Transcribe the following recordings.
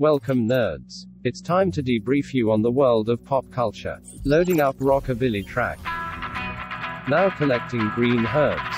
Welcome, nerds. It's time to debrief you on the world of pop culture. Loading up rockabilly track. Now collecting green herbs.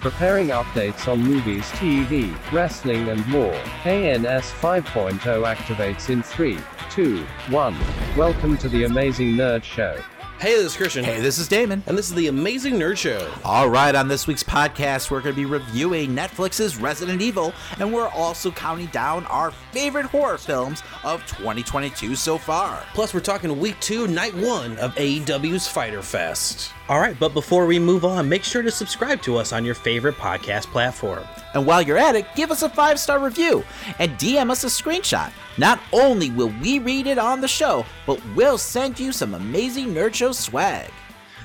Preparing updates on movies, TV, wrestling, and more. ANS 5.0 activates in 3, 2, 1. Welcome to the Amazing Nerd Show. Hey, this is Christian. Hey, this is Damon. And this is the Amazing Nerd Show. All right, on this week's podcast, we're going to be reviewing Netflix's Resident Evil, and we're also counting down our favorite horror films of 2022 so far. Plus, we're talking week two, night one of AEW's Fyter Fest. All right, but before we move on, make sure to subscribe to us on your favorite podcast platform. And while you're at it, give us a five star review and DM us a screenshot. Not only will we read it on the show, but we'll send you some amazing Nerd Show swag.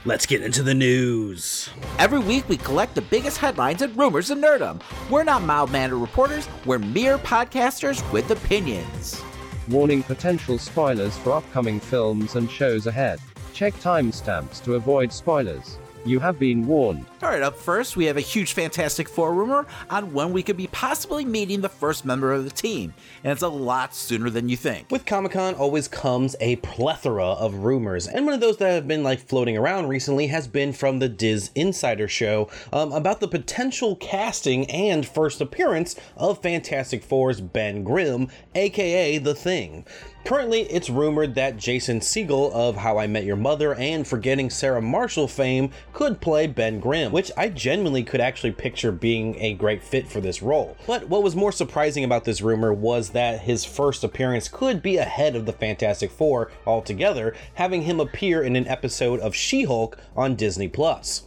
Let's get into the news. Every week, we collect the biggest headlines and rumors in nerdom. We're not mild mannered reporters, we're mere podcasters with opinions. Warning potential spoilers for upcoming films and shows ahead. Check timestamps to avoid spoilers. You have been warned. All right, up first, we have a huge Fantastic Four rumor on when we could be possibly meeting the first member of the team, and it's a lot sooner than you think. With Comic Con always comes a plethora of rumors, and one of those that have been like floating around recently has been from the Diz Insider Show um, about the potential casting and first appearance of Fantastic Four's Ben Grimm, aka The Thing. Currently, it's rumored that Jason Segel of How I Met Your Mother and Forgetting Sarah Marshall fame could play Ben Grimm, which I genuinely could actually picture being a great fit for this role. But what was more surprising about this rumor was that his first appearance could be ahead of the Fantastic Four altogether, having him appear in an episode of She Hulk on Disney Plus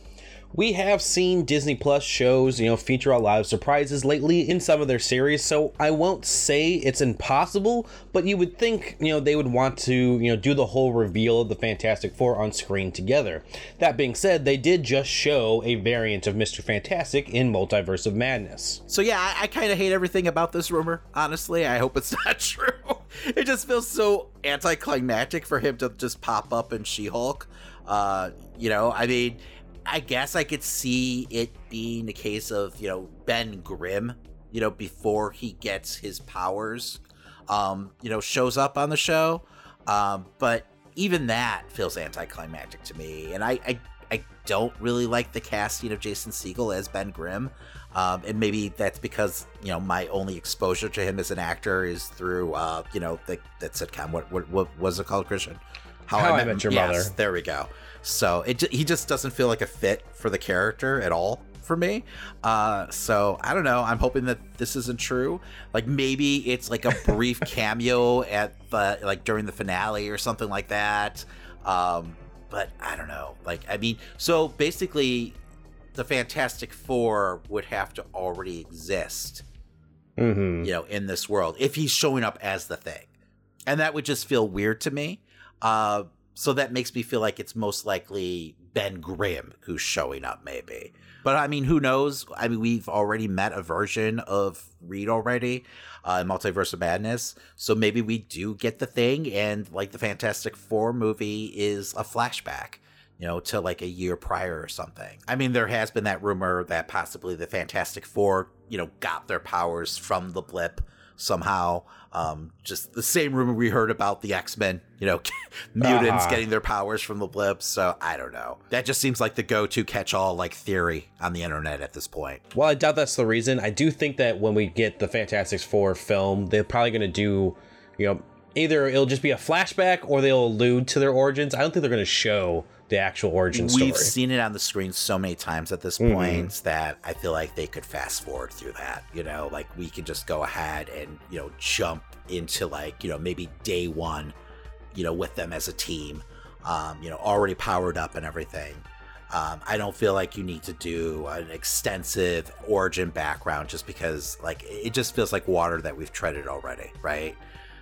we have seen Disney Plus shows, you know, feature a lot of surprises lately in some of their series, so I won't say it's impossible, but you would think, you know, they would want to, you know, do the whole reveal of the Fantastic Four on screen together. That being said, they did just show a variant of Mr. Fantastic in Multiverse of Madness. So yeah, I, I kind of hate everything about this rumor, honestly. I hope it's not true. It just feels so anticlimactic for him to just pop up in She-Hulk. Uh, you know, I mean, I guess I could see it being a case of, you know, Ben Grimm, you know, before he gets his powers, um, you know, shows up on the show. Um, but even that feels anticlimactic to me. And I, I, I don't really like the casting of Jason Segel as Ben Grimm. Um, and maybe that's because, you know, my only exposure to him as an actor is through, uh, you know, the, that sitcom. What, what, what was it called, Christian? How, How I, met, I met Your yes, Mother. There we go. So it he just doesn't feel like a fit for the character at all for me. Uh, so I don't know. I'm hoping that this isn't true. Like maybe it's like a brief cameo at the like during the finale or something like that. Um, but I don't know. Like I mean, so basically, the Fantastic Four would have to already exist. Mm-hmm. You know, in this world, if he's showing up as the thing, and that would just feel weird to me. Uh, so that makes me feel like it's most likely Ben Grimm who's showing up, maybe. But I mean, who knows? I mean, we've already met a version of Reed already uh, in Multiverse of Madness. So maybe we do get the thing, and like the Fantastic Four movie is a flashback, you know, to like a year prior or something. I mean, there has been that rumor that possibly the Fantastic Four, you know, got their powers from the blip somehow. Um, just the same rumor we heard about the X Men, you know, mutants uh-huh. getting their powers from the blips. So I don't know. That just seems like the go to catch all like theory on the internet at this point. Well, I doubt that's the reason. I do think that when we get the Fantastic Four film, they're probably going to do, you know, either it'll just be a flashback or they'll allude to their origins. I don't think they're going to show the actual origin story. We've seen it on the screen so many times at this mm-hmm. point that I feel like they could fast forward through that. You know, like we can just go ahead and you know jump into like you know maybe day one, you know, with them as a team, um, you know, already powered up and everything. Um, I don't feel like you need to do an extensive origin background just because like it just feels like water that we've treaded already, right?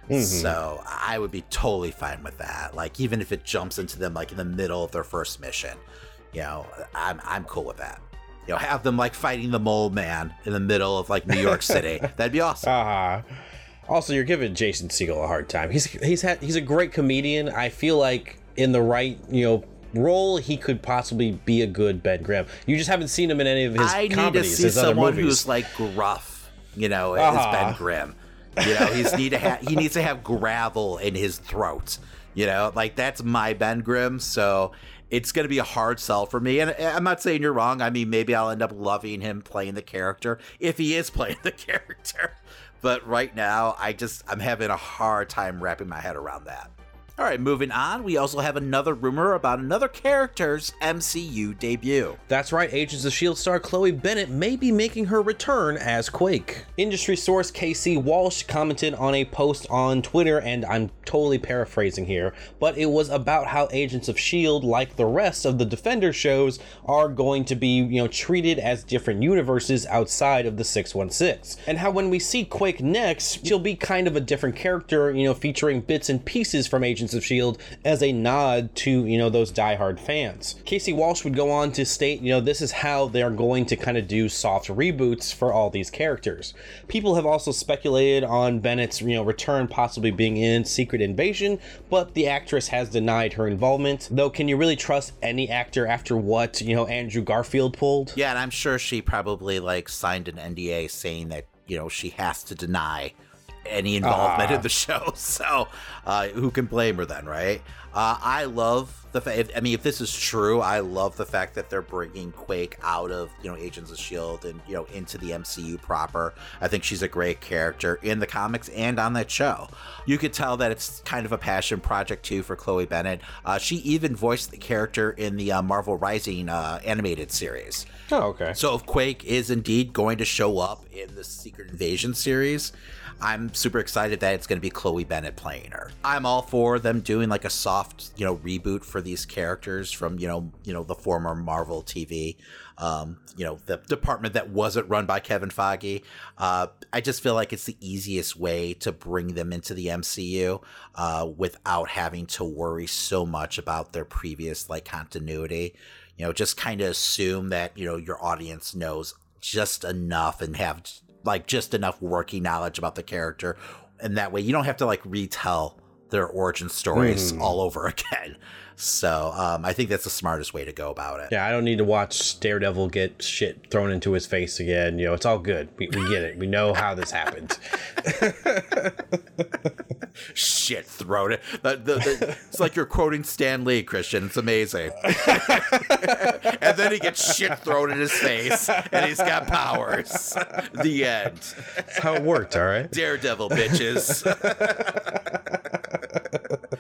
Mm-hmm. So I would be totally fine with that. Like even if it jumps into them like in the middle of their first mission, you know, I'm I'm cool with that. You know, have them like fighting the mole man in the middle of like New York City. That'd be awesome. Uh-huh. Also, you're giving Jason Segel a hard time. He's he's had he's a great comedian. I feel like in the right you know role, he could possibly be a good Ben Grimm. You just haven't seen him in any of his I comedies. I need to see someone who's like gruff, you know, uh-huh. as Ben Grimm You know, he's need to he needs to have gravel in his throat. You know, like that's my Ben Grimm. So it's going to be a hard sell for me. And eh, I'm not saying you're wrong. I mean, maybe I'll end up loving him playing the character if he is playing the character. But right now, I just I'm having a hard time wrapping my head around that. All right, moving on, we also have another rumor about another character's MCU debut. That's right, Agents of S.H.I.E.L.D. star Chloe Bennet may be making her return as Quake. Industry source KC Walsh commented on a post on Twitter, and I'm totally paraphrasing here, but it was about how Agents of S.H.I.E.L.D., like the rest of the Defender shows, are going to be, you know, treated as different universes outside of the 616. And how when we see Quake next, she'll be kind of a different character, you know, featuring bits and pieces from Agents Agents of S.H.I.E.L.D. as a nod to, you know, those diehard fans. KC Walsh would go on to state, you know, this is how they're going to kind of do soft reboots for all these characters. People have also speculated on Bennet's, you know, return possibly being in Secret Invasion, but the actress has denied her involvement. Though, can you really trust any actor after what, you know, Andrew Garfield pulled? Yeah, and I'm sure she probably like signed an NDA saying that, you know, she has to deny any involvement uh. in ah. the show. So, uh, who can blame her then, right? Uh, I love the fact. I mean, if this is true, I love the fact that they're bringing Quake out of you know Agents of Shield and you know into the MCU proper. I think she's a great character in the comics and on that show. You could tell that it's kind of a passion project too for Chloe Bennet. Uh, she even voiced the character in the uh, Marvel Rising uh, animated series. Oh, okay. So if Quake is indeed going to show up in the Secret Invasion series, I'm super excited that it's going to be Chloe Bennet playing her. I'm all for them doing like a soft, you know, reboot for these characters from, you know, you know, the former Marvel TV, um, you know, the department that wasn't run by Kevin Feige. Uh, I just feel like it's the easiest way to bring them into the MCU uh, without having to worry so much about their previous like continuity. You know, just kind of assume that, you know, your audience knows just enough and have like just enough working knowledge about the character and that way you don't have to like retell their origin stories mm. all over again so um, I think that's the smartest way to go about it. Yeah, I don't need to watch Daredevil get shit thrown into his face again. You know, it's all good. We, we get it. We know how this happened. shit thrown it. The, the, the, it's like you're quoting Stan Lee, Christian. It's amazing. and then he gets shit thrown in his face, and he's got powers. The end. That's how it worked. All right. Daredevil, bitches.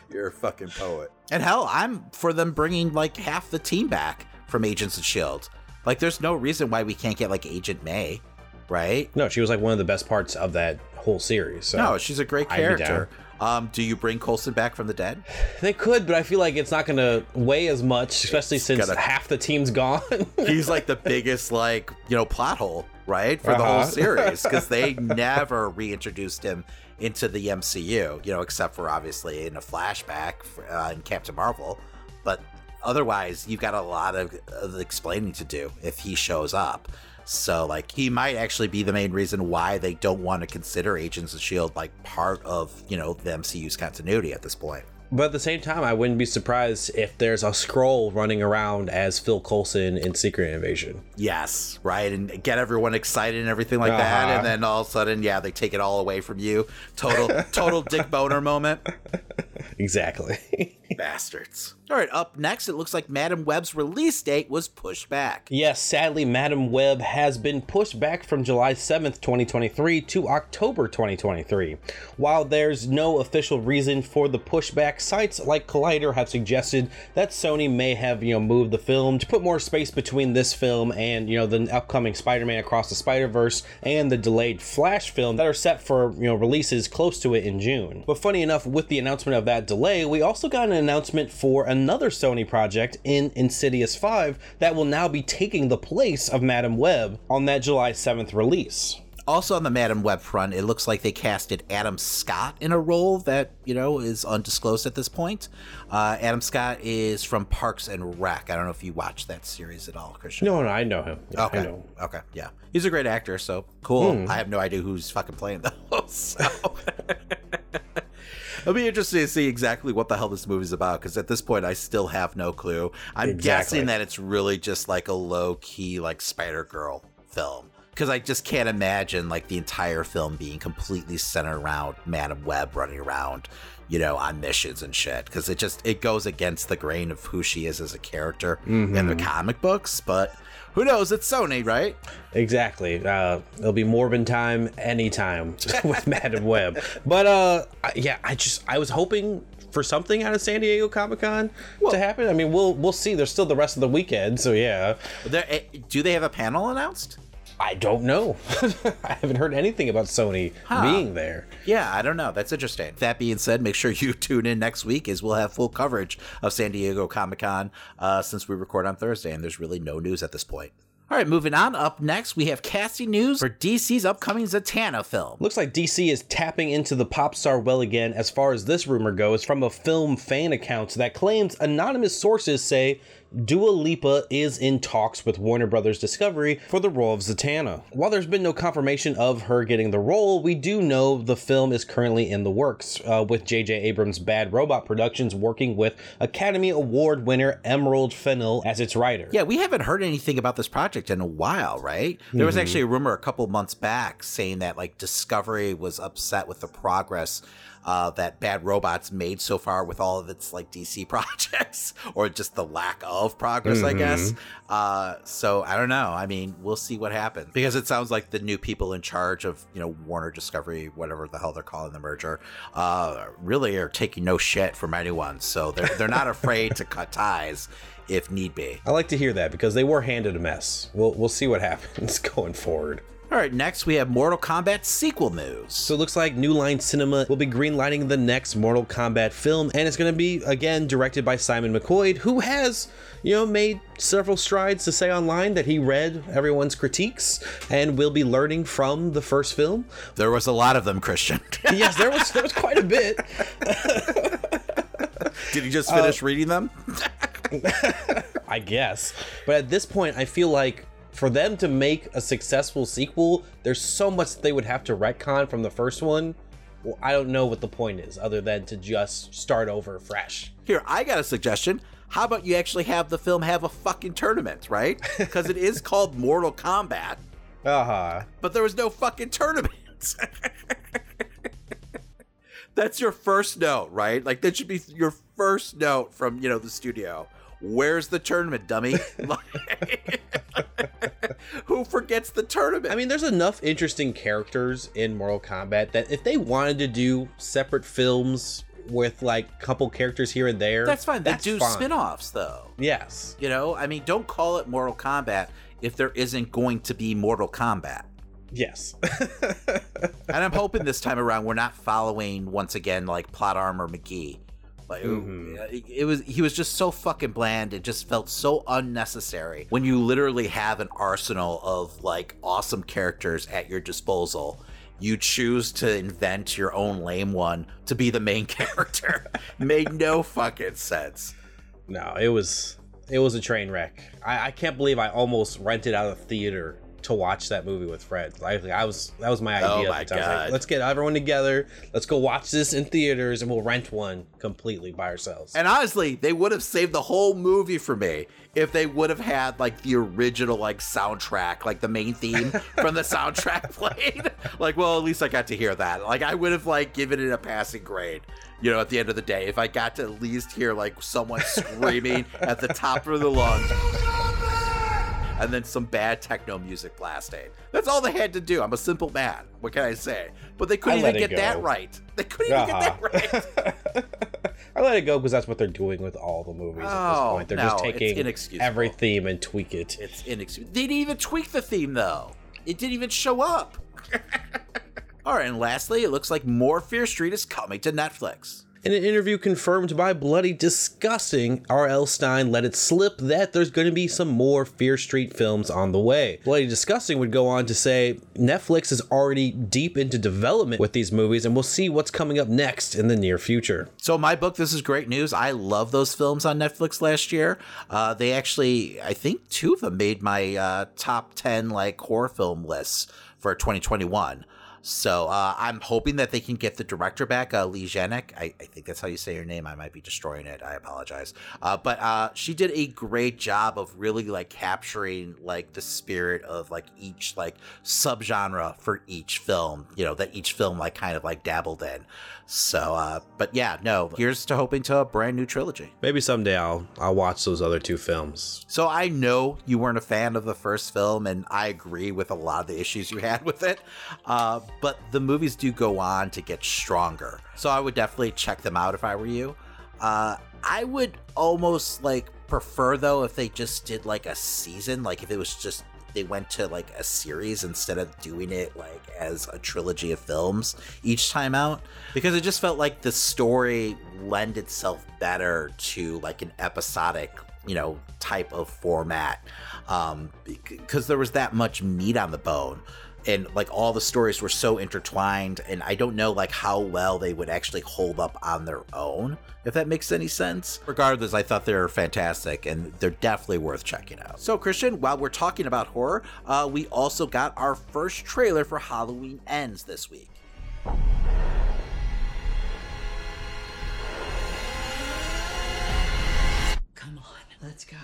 You're a fucking poet. And hell, I'm for them bringing like half the team back from Agents of S.H.I.E.L.D. Like, there's no reason why we can't get like Agent May, right? No, she was like one of the best parts of that whole series. So no, she's a great character. Um, do you bring Coulson back from the dead? They could, but I feel like it's not going to weigh as much, especially it's since gotta, half the team's gone. he's like the biggest, like you know, plot hole, right, for uh-huh. the whole uh-huh. series because they never reintroduced him into the MCU, you know, except for obviously in a flashback for, uh, in Captain Marvel. But otherwise, you've got a lot of, of explaining to do if he shows up. So, like, he might actually be the main reason why they don't want to consider Agents of S.H.I.E.L.D. like part of, you know, the MCU's continuity at this point. But at the same time, I wouldn't be surprised if there's a Skrull running around as Phil Coulson in Secret Invasion. Yes, right, and get everyone excited and everything like uh-huh. that, and then all of a sudden, yeah, they take it all away from you. Total, total Dick Boner moment. Exactly. Bastards. All right, up next, it looks like Madame Web's release date was pushed back. Yes, sadly, Madame Web has been pushed back from July 7th, 2023 to October 2023. While there's no official reason for the pushback, sites like Collider have suggested that Sony may have, you know, moved the film to put more space between this film and, you know, the upcoming Spider-Man Across the Spider-Verse and the delayed Flash film that are set for, you know, releases close to it in June. But funny enough, with the announcement of that delay, we also got an announcement for another Sony project in Insidious 5 that will now be taking the place of Madame Web on that July 7th release. Also on the Madame Web front, it looks like they casted Adam Scott in a role that, you know, is undisclosed at this point. Uh, Adam Scott is from Parks and Rec. I don't know if you watched that series at all, Christian. No, no, I know him. Yeah, okay. Know. Okay. Yeah. He's a great actor, so cool. Hmm. I have no idea who's fucking playing those. So. It'll be interesting to see exactly what the hell this movie's about because at this point I still have no clue. I'm exactly. guessing that it's really just like a low key like Spider Girl film because I just can't imagine like the entire film being completely centered around Madame Web running around, you know, on missions and shit. Because it just it goes against the grain of who she is as a character in the Mm-hmm. comic books. But who knows? It's Sony, right? Exactly. Uh, it'll be Morbin time anytime with Madame Web. But uh, yeah, I just I was hoping for something out of San Diego Comic Con to happen. I mean, we'll we'll see. There's still the rest of the weekend, so yeah. There, eh, do they have a panel announced? I don't know. I haven't heard anything about Sony being there. Yeah, I don't know. That's interesting. That being said, make sure you tune in next week as we'll have full coverage of San Diego Comic Con uh, since we record on Thursday and there's really no news at this point. All right, moving on. Up next, we have casting news for DC's upcoming Zatanna film. Looks like DC is tapping into the pop star well again as far as this rumor goes from a film fan account that claims anonymous sources say Dua Lipa is in talks with Warner Brothers Discovery for the role of Zatanna. While there's been no confirmation of her getting the role, we do know the film is currently in the works, uh, with J.J. Abrams' Bad Robot Productions working with Academy Award winner Emerald Fennell as its writer. Yeah, we haven't heard anything about this project in a while, right? There was actually a rumor a couple months back saying that like Discovery was upset with the progress uh, that Bad Robots made so far with all of its like DC projects, or just the lack of progress, I guess. Uh, so I don't know. I mean, we'll see what happens because it sounds like the new people in charge of you know Warner Discovery, whatever the hell they're calling the merger, uh, really are taking no shit from anyone. So they're they're not afraid to cut ties if need be. I like to hear that because they were handed a mess. We'll, we'll see what happens going forward. All right, next we have Mortal Kombat sequel news. So it looks like New Line Cinema will be greenlighting the next Mortal Kombat film, and it's going to be again directed by Simon McQuoid, who has, you know, made several strides to say online that he read everyone's critiques and will be learning from the first film. There was a lot of them, Christian. yes, there was there was quite a bit. Did you just finish uh, reading them? I guess. But at this point, I feel like for them to make a successful sequel, there's so much they would have to retcon from the first one. Well, I don't know what the point is, other than to just start over fresh. Here, I got a suggestion. How about you actually have the film have a fucking tournament, right? Because it is called Mortal Kombat, Uh huh. but there was no fucking tournament. That's your first note, right? Like that should be your first note from you know the studio. Where's the tournament, dummy? Who forgets the tournament? I mean, there's enough interesting characters in Mortal Kombat that if they wanted to do separate films with like a couple characters here and there, that's fine. They That's do fine. spin-offs though. Yes. You know, I mean, don't call it Mortal Kombat if there isn't going to be Mortal Kombat. Yes. And I'm hoping this time around we're not following once again like Plot Armor McGee. Like it, mm-hmm. it was, he was just so fucking bland. It just felt so unnecessary when you literally have an arsenal of like awesome characters at your disposal. You choose to invent your own lame one to be the main character. Made no fucking sense. no, it was it was a train wreck. I, I can't believe I almost rented out a theater to watch that movie with friends. I, I was that was my idea. Oh idea. my at the time. I was like, God. Let's get everyone together. Let's go watch this in theaters, and we'll rent one completely by ourselves. And honestly, they would have saved the whole movie for me if they would have had like the original like soundtrack, like the main theme from the soundtrack played. Like, well, at least I got to hear that. Like, I would have like given it a passing grade. You know, at the end of the day, if I got to at least hear like someone screaming at the top of the lungs. And then some bad techno music blasting. That's all they had to do. I'm a simple man. What can I say? But they couldn't I even get it that right. They couldn't even get that right. I let it go because that's what they're doing with all the movies at this Oh, point. They're no, just taking every theme and tweak it. It's inexcusable. They didn't even tweak the theme though. It didn't even show up. All right, and lastly, it looks like more Fear Street is coming to Netflix. In an interview confirmed by Bloody Disgusting, R.L. Stine let it slip that there's going to be some more Fear Street films on the way. Bloody Disgusting would go on to say Netflix is already deep into development with these movies, and we'll see what's coming up next in the near future. So, my book, this is great news. I love those films on Netflix last year. Uh, they actually, I think, two of them made my uh, top ten like horror film lists for 2021. So uh, I'm hoping that they can get the director back, uh, Leigh Janiak. I, I, think that's how you say her name. I might be destroying it. I apologize. Uh, but uh, she did a great job of really like capturing like the spirit of like each like subgenre for each film. You know that each film like kind of like dabbled in. So, uh, but yeah, no. Here's to hoping to a brand new trilogy. Maybe someday I'll I'll watch those other two films. So I know you weren't a fan of the first film, and I agree with a lot of the issues you had with it. Uh, but the movies do go on to get stronger, so I would definitely check them out if I were you. Uh, I would almost like prefer though if they just did like a season, like if it was just they went to like a series instead of doing it like as a trilogy of films each time out because it just felt like the story lend itself better to like an episodic you know type of format um because there was that much meat on the bone and like all the stories were so intertwined and i don't know like how well they would actually hold up on their own if that makes any sense. Regardless i thought they were fantastic and they're definitely worth checking out. So christian while we're talking about horror uh, we also got our first trailer for halloween ends this week. Come on let's go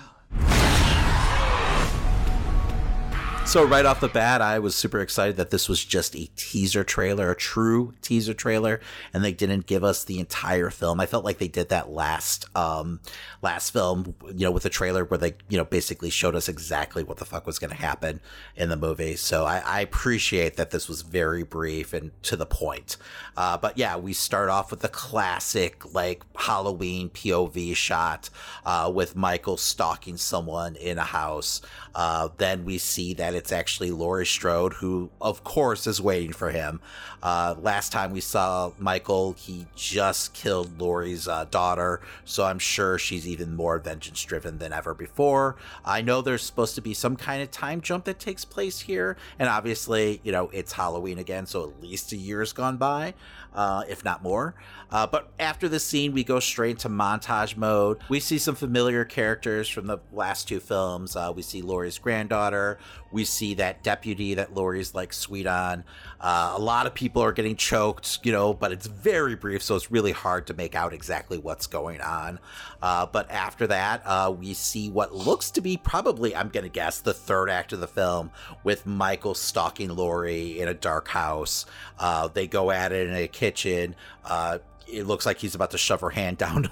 So right off the bat, I was super excited that this was just a teaser trailer, a true teaser trailer, and they didn't give us the entire film. I felt like they did that last um last film, you know, with the trailer where they, you know, basically showed us exactly what the fuck was going to happen in the movie. So I, I, appreciate that this was very brief and to the point. Uh, but yeah, we start off with the classic like Halloween POV shot uh, with Michael stalking someone in a house. Uh, then we see that it's actually Laurie Strode, who, of course, is waiting for him. Uh, last time we saw Michael, he just killed Laurie's uh, daughter, so I'm sure she's even more vengeance driven than ever before. I know there's supposed to be some kind of time jump that takes place here, and obviously, you know, it's Halloween again, so at least a year's gone by uh, if not more. Uh, but after the scene, we go straight into montage mode. We see some familiar characters from the last two films. Uh, we see Laurie's granddaughter. We see that deputy that Laurie's like sweet on. Uh, a lot of people are getting choked, you know, but it's very brief, so it's really hard to make out exactly what's going on. Uh, but after that, uh, we see what looks to be probably, I'm going to guess, the third act of the film with Michael stalking Laurie in a dark house. Uh, they go at it in a kitchen. Uh, it looks like he's about to shove her hand down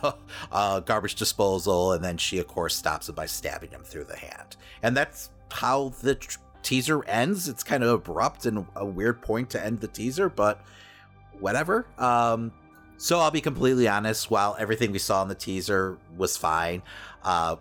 a garbage disposal, and then she, of course, stops him by stabbing him through the hand. And that's how the tr- teaser ends. It's kind of abrupt and a weird point to end the teaser, but whatever. Um, so I'll be completely honest. While everything we saw in the teaser was fine, uh,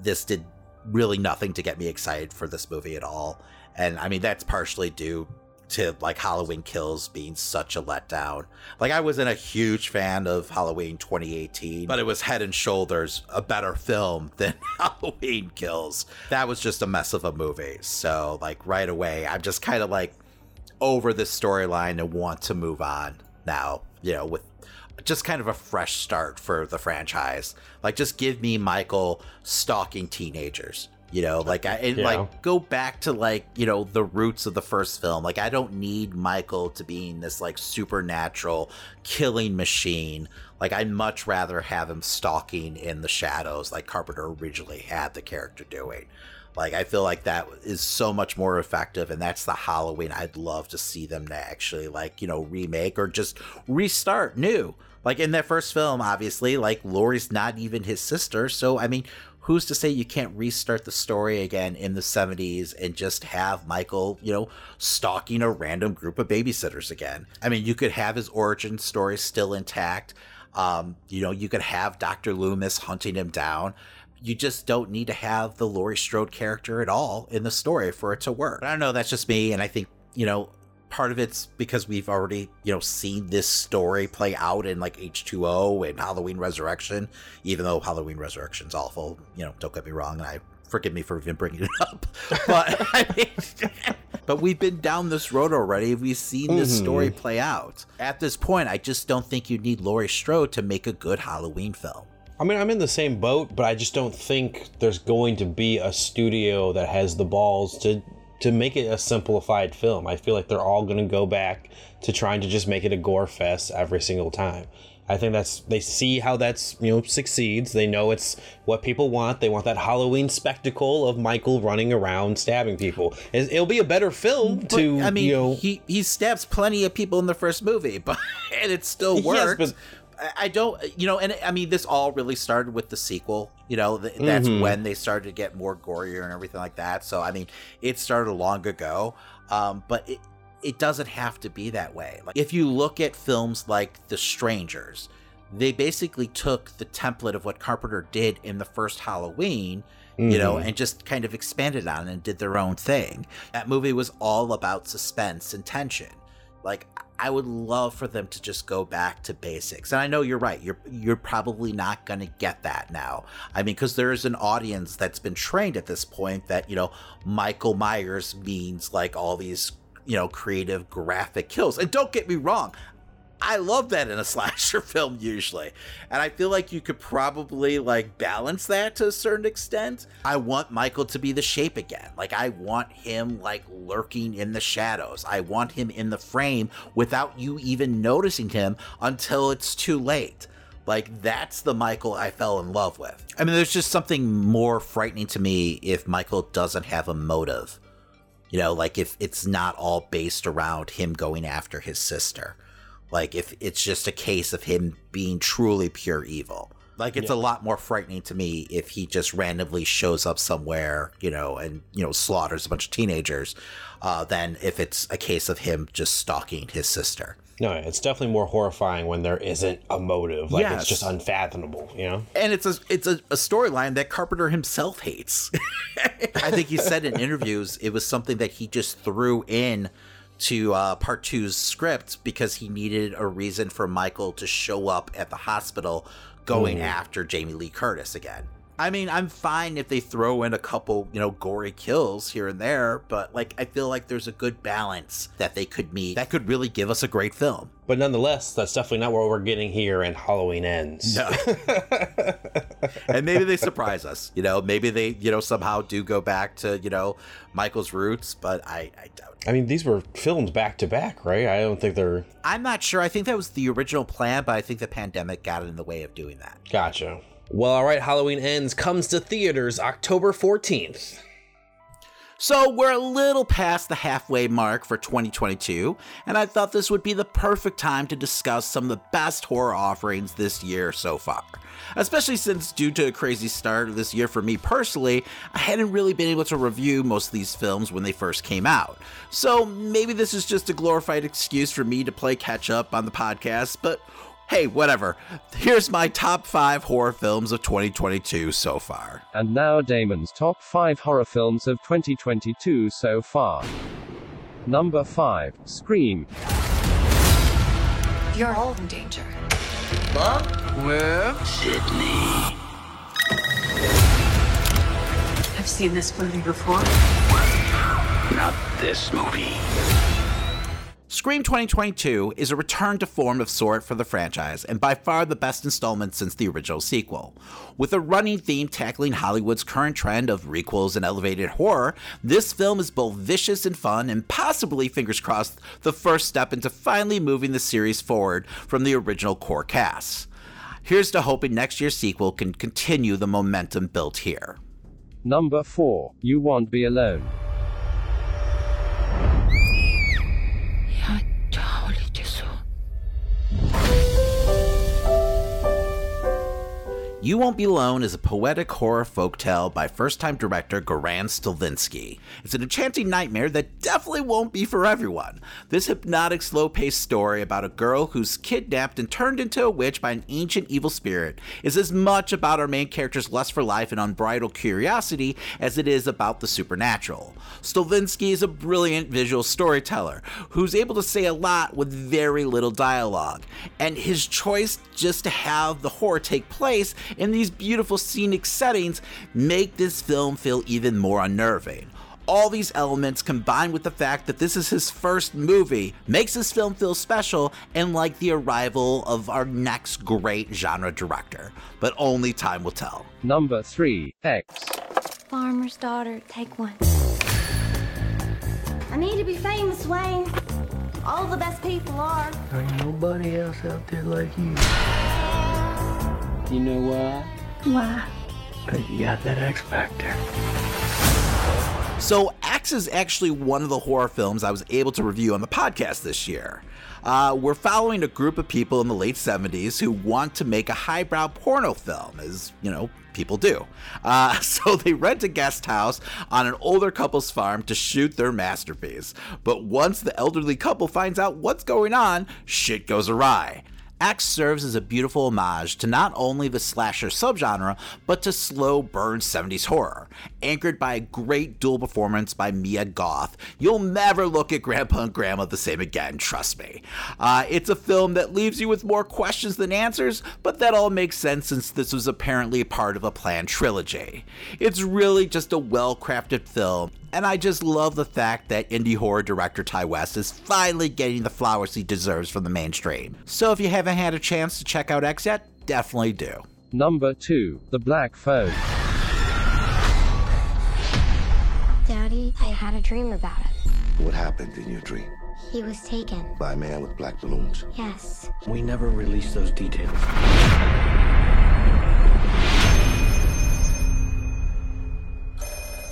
this did really nothing to get me excited for this movie at all. And I mean, that's partially due to like Halloween Kills being such a letdown. Like I wasn't a huge fan of Halloween 2018, but it was head and shoulders a better film than Halloween Kills. That was just a mess of a movie. So like right away, I'm just kind of like over this storyline and want to move on now, you know, with just kind of a fresh start for the franchise. Like just give me Michael stalking teenagers you know like i and yeah. like go back to like you know the roots of the first film. Like i don't need michael to being this like supernatural killing machine. Like i'd much rather have him stalking in the shadows like carpenter originally had the character doing. Like i feel like that is so much more effective and that's the halloween i'd love to see them to actually like you know remake or just restart new. Like in that first film obviously like laurie's not even his sister so i mean who's to say you can't restart the story again in the 70s and just have Michael, you know, stalking a random group of babysitters again? I mean, you could have his origin story still intact. Um, you know, you could have Dr. Loomis hunting him down. You just don't need to have the Laurie Strode character at all in the story for it to work. I don't know, that's just me. And I think, you know, part of it's because we've already you know seen this story play out in like H2O and Halloween Resurrection even though Halloween Resurrection's awful you know don't get me wrong and I forgive me for even bringing it up but I mean, but we've been down this road already we've seen this mm-hmm. story play out at this point I just don't think you need Laurie Strode to make a good Halloween film I mean, I'm in the same boat, but I just don't think there's going to be a studio that has the balls to to make it a simplified film. I feel like they're all going to go back to trying to just make it a gore fest every single time. I think that's they see how that's you know succeeds. They know it's what people want. They want that Halloween spectacle of Michael running around stabbing people. It'll be a better film But, to I mean, you know. he he stabs plenty of people in the first movie, but and it still Yes, works. but- I- don't, you know, and I mean, this all really started with the sequel. You know, th- that's Mhm. when they started to get more gorier and everything like that. So, I mean, it started long ago, um, but it it doesn't have to be that way. Like, if you look at films like The Strangers, they basically took the template of what Carpenter did in the first Halloween you know, Mhm. and just kind of expanded on it and did their own thing. That movie was all about suspense and tension. Like I would love for them to just go back to basics. And I know you're right. You're you're probably not going to get that now. I mean, cuz there is an audience that's been trained at this point that, you know, Michael Myers means like all these, you know, creative graphic kills. And don't get me wrong, I love that in a slasher film usually. And I feel like you could probably like balance that to a certain extent. I want Michael to be the shape again. Like I want him like lurking in the shadows. I want him in the frame without you even noticing him until it's too late. Like that's the Michael I fell in love with. I mean there's just something more frightening to me if Michael doesn't have a motive. You know, like if it's not all based around him going after his sister. Like if it's just a case of him being truly pure evil. Like it's a lot more frightening to me if he just randomly shows up somewhere, you know, and you know slaughters a bunch of teenagers, uh, than if it's a case of him just stalking his sister. no, it's definitely more horrifying when there isn't a motive. Like Yes. it's just unfathomable. You know. and it's a it's a, a storyline that Carpenter himself hates. I think he said in interviews it was something that he just threw in to uh, part two's script because he needed a reason for Michael to show up at the hospital going after Jamie Lee Curtis again. I mean, I'm fine if they throw in a couple, you know, gory kills here and there, but like I feel like there's a good balance that they could meet that could really give us a great film. But nonetheless, that's definitely not what we're getting here in Halloween Ends. No. and maybe they surprise us. You know, maybe they, you know, somehow do go back to, you know, Michael's roots, but I, I doubt it. I mean, these were filmed back to back, right? I don't think they're. I'm not sure. I think that was the original plan, but I think the pandemic got in the way of doing that. Gotcha. Well, all right, Halloween Ends comes to theaters October 14th. So we're a little past the halfway mark for 2022, and I thought this would be the perfect time to discuss some of the best horror offerings this year so far. Especially since, due to a crazy start of this year for me personally, I hadn't really been able to review most of these films when they first came out. So maybe this is just a glorified excuse for me to play catch up on the podcast, but hey, whatever. Here's my top five horror films of 2022 so far. And now Damon's top 5 horror films of 2022 so far. Number 5, Scream. You're all in danger. Sydney. I've seen this movie before. Not this movie. Scream 2022 is a return to form of sort for the franchise, and by far the best installment since the original sequel. With a running theme tackling Hollywood's current trend of requels and elevated horror, this film is both vicious and fun, and possibly, fingers crossed, the first step into finally moving the series forward from the original core cast. Here's to hoping next year's sequel can continue the momentum built here. Number 4, You Won't Be Alone. Tchau, Lidisso. You Won't Be Alone is a poetic horror folktale by first time director Goran Stolevski. It's an enchanting nightmare that definitely won't be for everyone. This hypnotic, slow paced story about a girl who's kidnapped and turned into a witch by an ancient evil spirit is as much about our main character's lust for life and unbridled curiosity as it is about the supernatural. Stilvinsky is a brilliant visual storyteller who's able to say a lot with very little dialogue, and his choice just to have the horror take place in these beautiful scenic settings make this film feel even more unnerving. All these elements combined with the fact that this is his first movie makes this film feel special and like the arrival of our next great genre director. But only time will tell. Number 3, X. Farmer's daughter, take one. I need to be famous, Wayne. All the best people are. There ain't nobody else out there like you. You know why? Why? Cause you got that X Factor. So, X is actually one of the horror films I was able to review on the podcast this year. Uh, we're following a group of people in the late 70s who want to make a highbrow porno film, as, you know, people do. Uh, so they rent a guest house on an older couple's farm to shoot their masterpiece. But once the elderly couple finds out what's going on, shit goes awry. X serves as a beautiful homage to not only the slasher subgenre, but to slow burn 70s horror. Anchored by a great dual performance by Mia Goth, you'll never look at Grandpa and Grandma the same again, trust me. Uh, it's a film that leaves you with more questions than answers, but that all makes sense since this was apparently part of a planned trilogy. It's really just a well crafted film and I just love the fact that indie horror director Ti West is finally getting the flowers he deserves from the mainstream. So if you haven't had a chance to check out X yet, definitely do. Number 2. The Black Phone. Daddy, I had a dream about it. What happened in your dream? He was taken. By a man with black balloons? Yes. We never released those details.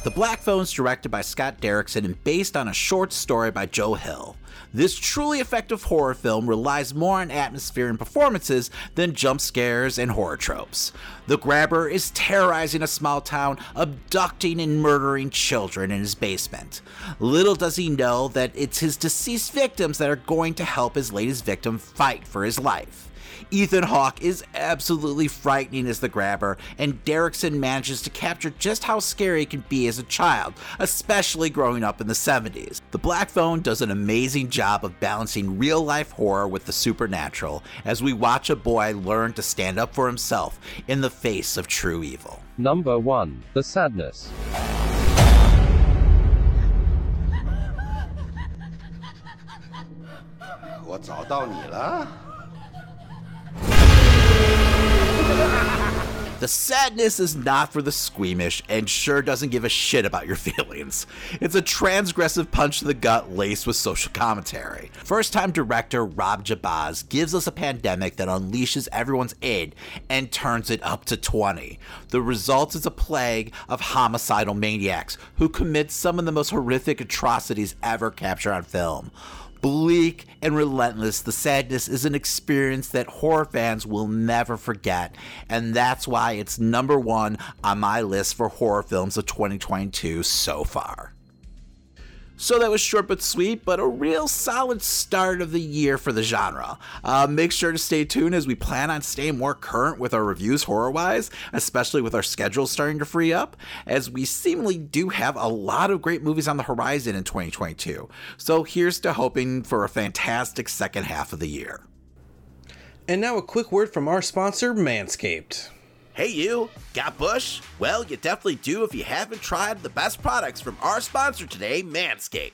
The Black Phone is directed by Scott Derrickson and based on a short story by Joe Hill. This truly effective horror film relies more on atmosphere and performances than jump scares and horror tropes. The grabber is terrorizing a small town, abducting and murdering children in his basement. Little does he know that it's his deceased victims that are going to help his latest victim fight for his life. Ethan Hawke is absolutely frightening as the grabber, and Derrickson manages to capture just how scary it can be as a child, especially growing up in the 70s. The Black Phone does an amazing job of balancing real life horror with the supernatural as we watch a boy learn to stand up for himself in the face of true evil. Number 1. The Sadness. The sadness is not for the squeamish and sure doesn't give a shit about your feelings. It's a transgressive punch to the gut laced with social commentary. First time director Rob Jabbaz gives us a pandemic that unleashes everyone's id and turns it up to 20. The result is a plague of homicidal maniacs who commit some of the most horrific atrocities ever captured on film. Bleak and relentless, the sadness is an experience that horror fans will never forget, and that's why it's number one on my list for horror films of 2022 so far. So that was short but sweet, but a real solid start of the year for the genre. Uh, make sure to stay tuned as we plan on staying more current with our reviews horror wise, especially with our schedule starting to free up, as we seemingly do have a lot of great movies on the horizon in 2022. So here's to hoping for a fantastic second half of the year. And now a quick word from our sponsor, Manscaped. Hey, you, got Bush? Well, you definitely do if you haven't tried the best products from our sponsor today, Manscaped.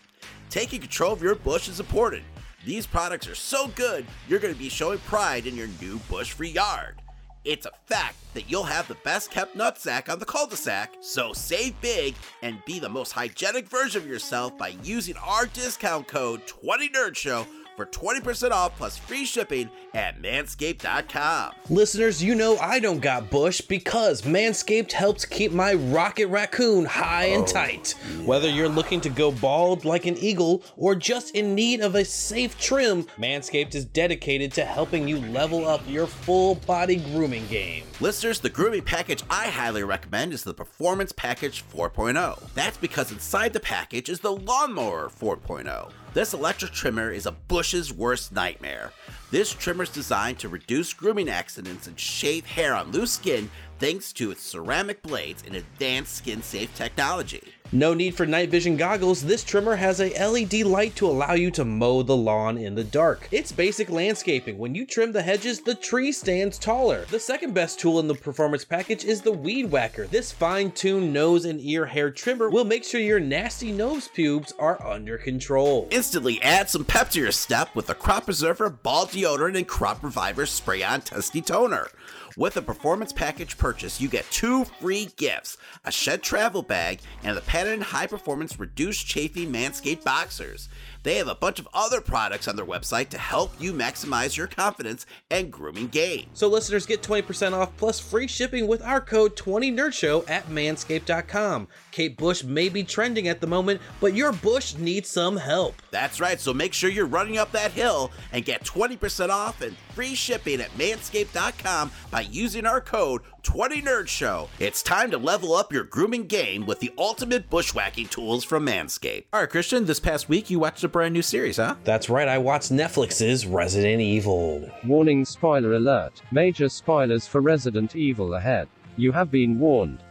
Taking control of your bush is important. These products are so good, you're going to be showing pride in your new bush free yard. It's a fact that you'll have the best kept nutsack on the cul de sac, so save big and be the most hygienic version of yourself by using our discount code 20NerdShow for 20% off plus free shipping at manscaped.com. Listeners, you know I don't got bush because Manscaped helps keep my rocket raccoon high and oh, tight. Whether you're looking to go bald like an eagle or just in need of a safe trim, Manscaped is dedicated to helping you level up your full body grooming game. Listeners, the grooming package I highly recommend is the Performance Package 4.0. That's because inside the package is the Lawnmower 4.0. This electric trimmer is a bush's worst nightmare. This trimmer is designed to reduce grooming accidents and shave hair on loose skin thanks to its ceramic blades and advanced skin safe technology. No need for night vision goggles, this trimmer has a LED light to allow you to mow the lawn in the dark. It's basic landscaping. When you trim the hedges, the tree stands taller. The second best tool in the performance package is the Weed Whacker. This fine-tuned nose and ear hair trimmer will make sure your nasty nose pubes are under control. Instantly add some pep to your step with the Crop Preserver Ball deodorant and crop reviver spray on testy toner. With a performance package purchase, you get two free gifts a Shed travel bag and the patented high performance reduced chafing Manscaped boxers. They have a bunch of other products on their website to help you maximize your confidence and grooming game. So listeners get 20% off plus free shipping with our code 20nerdshow at manscaped.com. Kate Bush may be trending at the moment, but your bush needs some help. That's right, so make sure you're running up that hill and get 20% off and free shipping at manscaped.com by using our code 20nerdshow. It's time to level up your grooming game with the ultimate bushwhacking tools from Manscaped. All right, Christian, this past week you watched a brand new series, huh? That's right, I watched Netflix's Resident Evil. Warning spoiler alert. Major spoilers for Resident Evil ahead. You have been warned.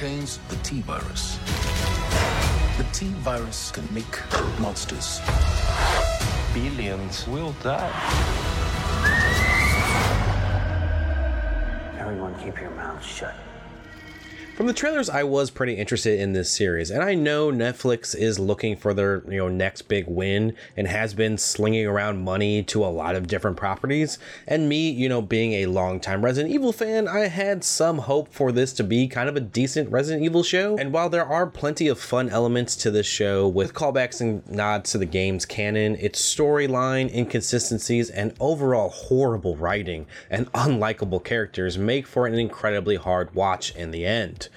Contains the T virus. The T virus can make monsters. Billions will die. Everyone, keep your mouths shut. From the trailers, I was pretty interested in this series, and I know Netflix is looking for their you know next big win and has been slinging around money to a lot of different properties. And me, you know, being a longtime Resident Evil fan, I had some hope for this to be kind of a decent Resident Evil show. And while there are plenty of fun elements to this show with callbacks and nods to the game's canon, its storyline, inconsistencies, and overall horrible writing and unlikable characters make for an incredibly hard watch in the end.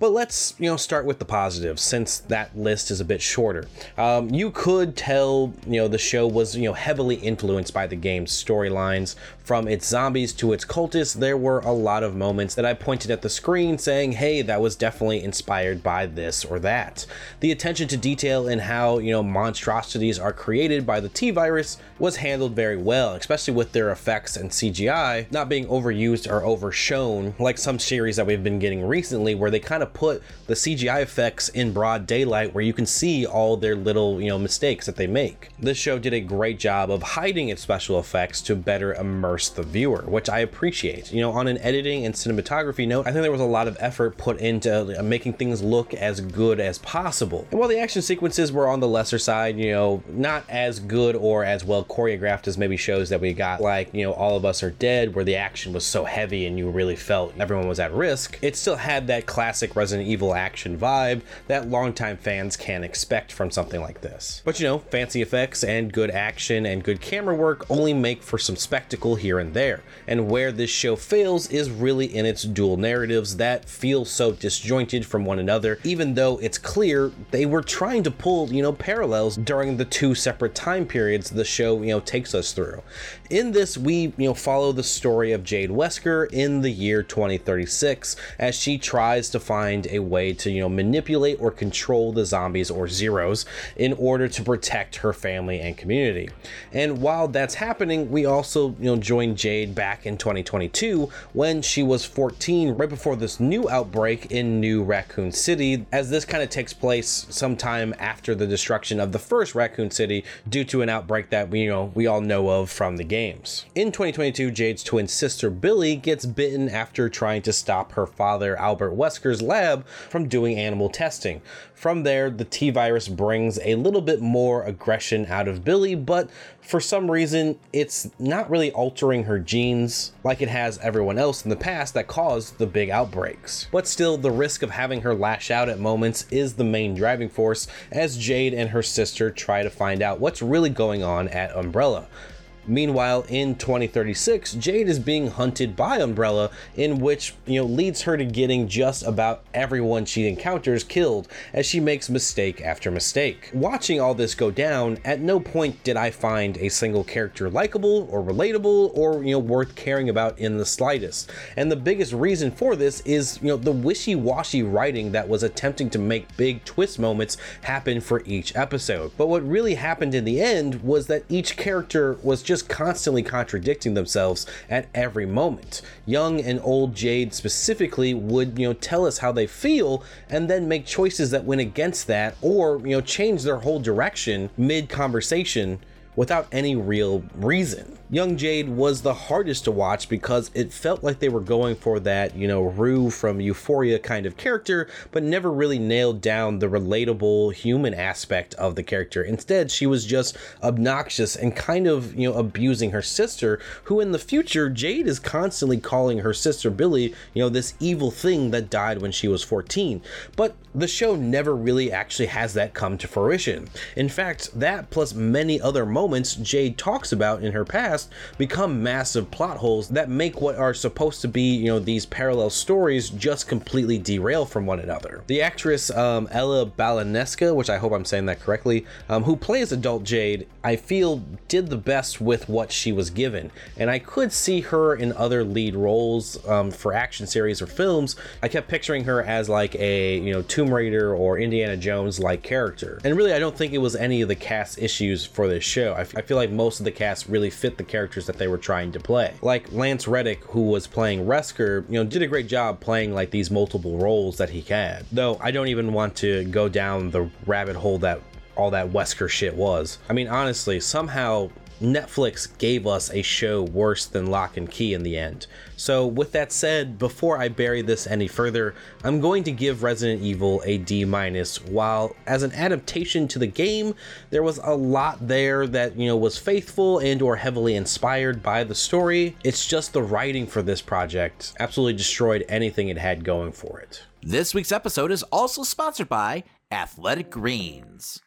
But let's, you know, start with the positives since that list is a bit shorter. Um, you could tell, you know, the show was, you know, heavily influenced by the game's storylines. From its zombies to its cultists, there were a lot of moments that I pointed at the screen saying, hey, that was definitely inspired by this or that. The attention to detail in how, you know, monstrosities are created by the T virus was handled very well, especially with their effects and CGI not being overused or overshown like some series that we've been getting recently, where they kind of put the CGI effects in broad daylight where you can see all their little, you know, mistakes that they make. This show did a great job of hiding its special effects to better immerse the viewer, which I appreciate. You know, on an editing and cinematography note, I think there was a lot of effort put into uh, making things look as good as possible. And while the action sequences were on the lesser side, you know, not as good or as well choreographed as maybe shows that we got, like, you know, All of Us Are Dead, where the action was so heavy and you really felt everyone was at risk, it still had that classic Resident Evil action vibe that longtime fans can expect from something like this. But you know, fancy effects and good action and good camera work only make for some spectacle here and there. And where this show fails is really in its dual narratives that feel so disjointed from one another, even though it's clear they were trying to pull, you know, parallels during the two separate time periods the show, you know, takes us through. In this, we, you know, follow the story of Jade Wesker in the year 2036 as she tries to find a way to, you know, manipulate or control the zombies or zeros in order to protect her family and community. And while that's happening, we also, you know, join Jade back in 2022 when she was 14, right before this new outbreak in New Raccoon City, as this kind of takes place sometime after the destruction of the first Raccoon City due to an outbreak that we, you know, we all know of from the games. In 2022, Jade's twin sister Billie gets bitten after trying to stop her father Albert Wesker's lab from doing animal testing. From there, the T virus brings a little bit more aggression out of Billie, but for some reason, it's not really altering her genes like it has everyone else in the past that caused the big outbreaks. But still, the risk of having her lash out at moments is the main driving force as Jade and her sister try to find out what's really going on at Umbrella. Meanwhile, in 2036, Jade is being hunted by Umbrella, in which, you know, leads her to getting just about everyone she encounters killed as she makes mistake after mistake. Watching all this go down, at no point did I find a single character likable or relatable or, you know, worth caring about in the slightest. And the biggest reason for this is, you know, the wishy-washy writing that was attempting to make big twist moments happen for each episode. But what really happened in the end was that each character was just constantly contradicting themselves at every moment. Young and old Jade specifically would, you know, tell us how they feel and then make choices that went against that or, you know, change their whole direction mid conversation without any real reason. Young Jade was the hardest to watch because it felt like they were going for that, you know, Rue from Euphoria kind of character, but never really nailed down the relatable human aspect of the character. Instead, she was just obnoxious and kind of, you know, abusing her sister, who in the future, Jade is constantly calling her sister Billie, you know, this evil thing that died when she was 14. But the show never really actually has that come to fruition. In fact, that plus many other moments Jade talks about in her past become massive plot holes that make what are supposed to be, you know, these parallel stories just completely derail from one another. The actress um, Ella Balanesca, which I hope I'm saying that correctly, um, who plays adult Jade, I feel did the best with what she was given, and I could see her in other lead roles um, for action series or films. I kept picturing her as like a, you know, Tomb Raider or Indiana Jones like character. And really, I don't think it was any of the cast issues for this show. I, f- I feel like most of the cast really fit the characters that they were trying to play. Like Lance Reddick, who was playing Wesker, you know, did a great job playing like these multiple roles that he had. Though I don't even want to go down the rabbit hole that all that Wesker shit was. I mean, honestly, somehow Netflix gave us a show worse than Lock and Key in the end. So, with that said, before I bury this any further, I'm going to give Resident Evil a D minus. While as an adaptation to the game, there was a lot there that you know was faithful and or heavily inspired by the story. It's just the writing for this project absolutely destroyed anything it had going for it. This week's episode is also sponsored by Athletic Greens.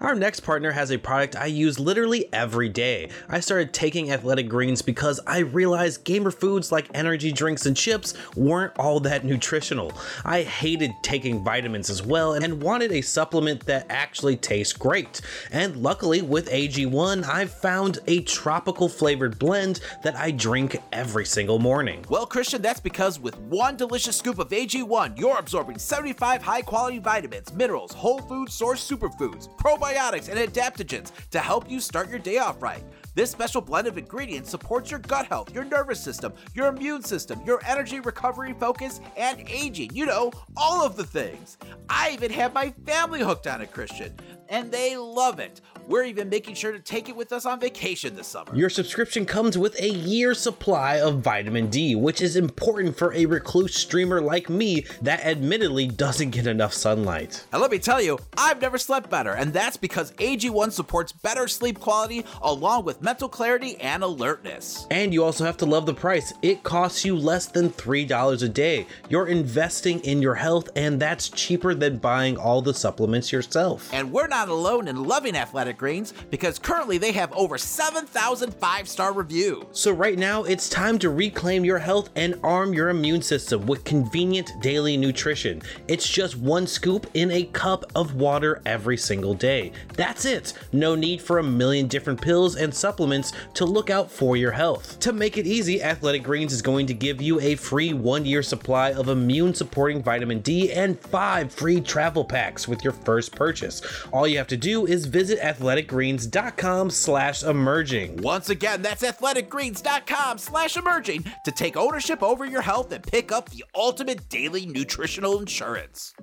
Our next partner has a product I use literally every day. I started taking Athletic Greens because I realized gamer foods like energy drinks and chips weren't all that nutritional. I hated taking vitamins as well and wanted a supplement that actually tastes great. And luckily, with AG1, I've found a tropical flavored blend that I drink every single morning. Well, Christian, that's because with one delicious scoop of AG1, you're absorbing 75 high quality vitamins, minerals, whole food source superfoods, probiotics, and adaptogens to help you start your day off right. This special blend of ingredients supports your gut health, your nervous system, your immune system, your energy recovery focus, and aging. You know, all of the things. I even have my family hooked on it, Christian, and they love it. We're even making sure to take it with us on vacation this summer. Your subscription comes with a year's supply of vitamin D, which is important for a recluse streamer like me that admittedly doesn't get enough sunlight. And let me tell you, I've never slept better, and that's because AG1 supports better sleep quality along with mental clarity and alertness. And you also have to love the price. It costs you less than $3 a day. You're investing in your health, and that's cheaper than buying all the supplements yourself. And we're not alone in loving Athletic Greens because currently they have over 7,000 five star reviews. So, right now, it's time to reclaim your health and arm your immune system with convenient daily nutrition. It's just one scoop in a cup of water every single day. That's it. No need for a million different pills and supplements to look out for your health. To make it easy, Athletic Greens is going to give you a free one year supply of immune supporting vitamin D and five free travel packs with your first purchase. All you have to do is visit athleticgreens.com slash emerging. Once again, that's athleticgreens.com slash emerging to take ownership over your health and pick up the ultimate daily nutritional insurance.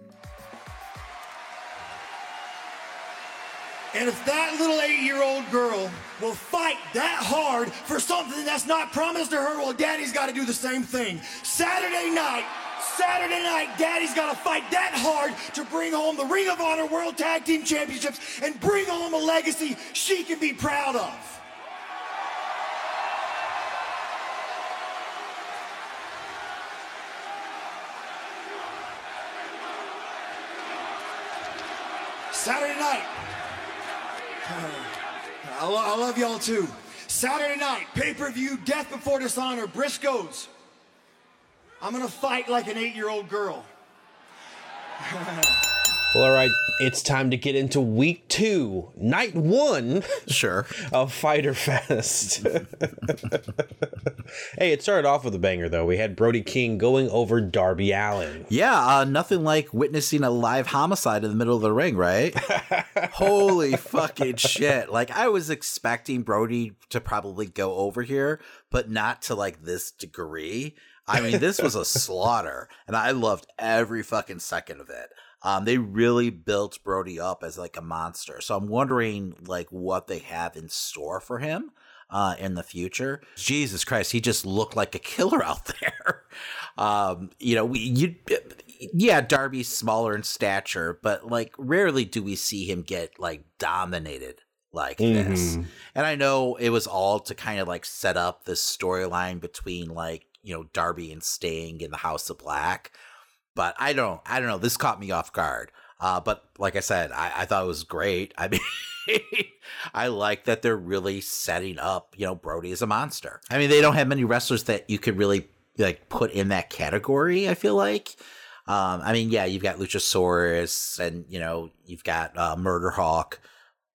And if that little eight year old girl will fight that hard for something that's not promised to her, well, daddy's got to do the same thing. Saturday night, Saturday night, daddy's got to fight that hard to bring home the Ring of Honor World Tag Team Championships and bring home a legacy she can be proud of. Saturday night. I, lo- I love y'all too. Saturday night, pay per view, Death Before Dishonor, Briscoes. I'm gonna fight like an eight year old girl. Well, all right, it's time to get into week two, night one Sure. of Fyter Fest. hey, it started off with a banger, though. We had Brody King going over Darby Allin. Yeah, uh, nothing like witnessing a live homicide in the middle of the ring, right? Holy fucking shit. Like, I was expecting Brody to probably go over here, but not to like this degree. I mean, this was a slaughter, and I loved every fucking second of it. Um, they really built Brody up as like a monster. So I'm wondering like what they have in store for him uh, in the future. Jesus Christ, he just looked like a killer out there. um, you know, we you yeah, Darby's smaller in stature, but like rarely do we see him get like dominated like this. Mhm. And I know it was all to kind of like set up this storyline between like, you know, Darby and Sting in the House of Black. But I don't I don't know. This caught me off guard. Uh, but like I said, I, I thought it was great. I mean, I like that they're really setting up, you know, Brody as a monster. I mean, they don't have many wrestlers that you could really like put in that category. I feel like. Um, I mean, yeah, you've got Luchasaurus, and you know, you've got uh, Murder Hawk,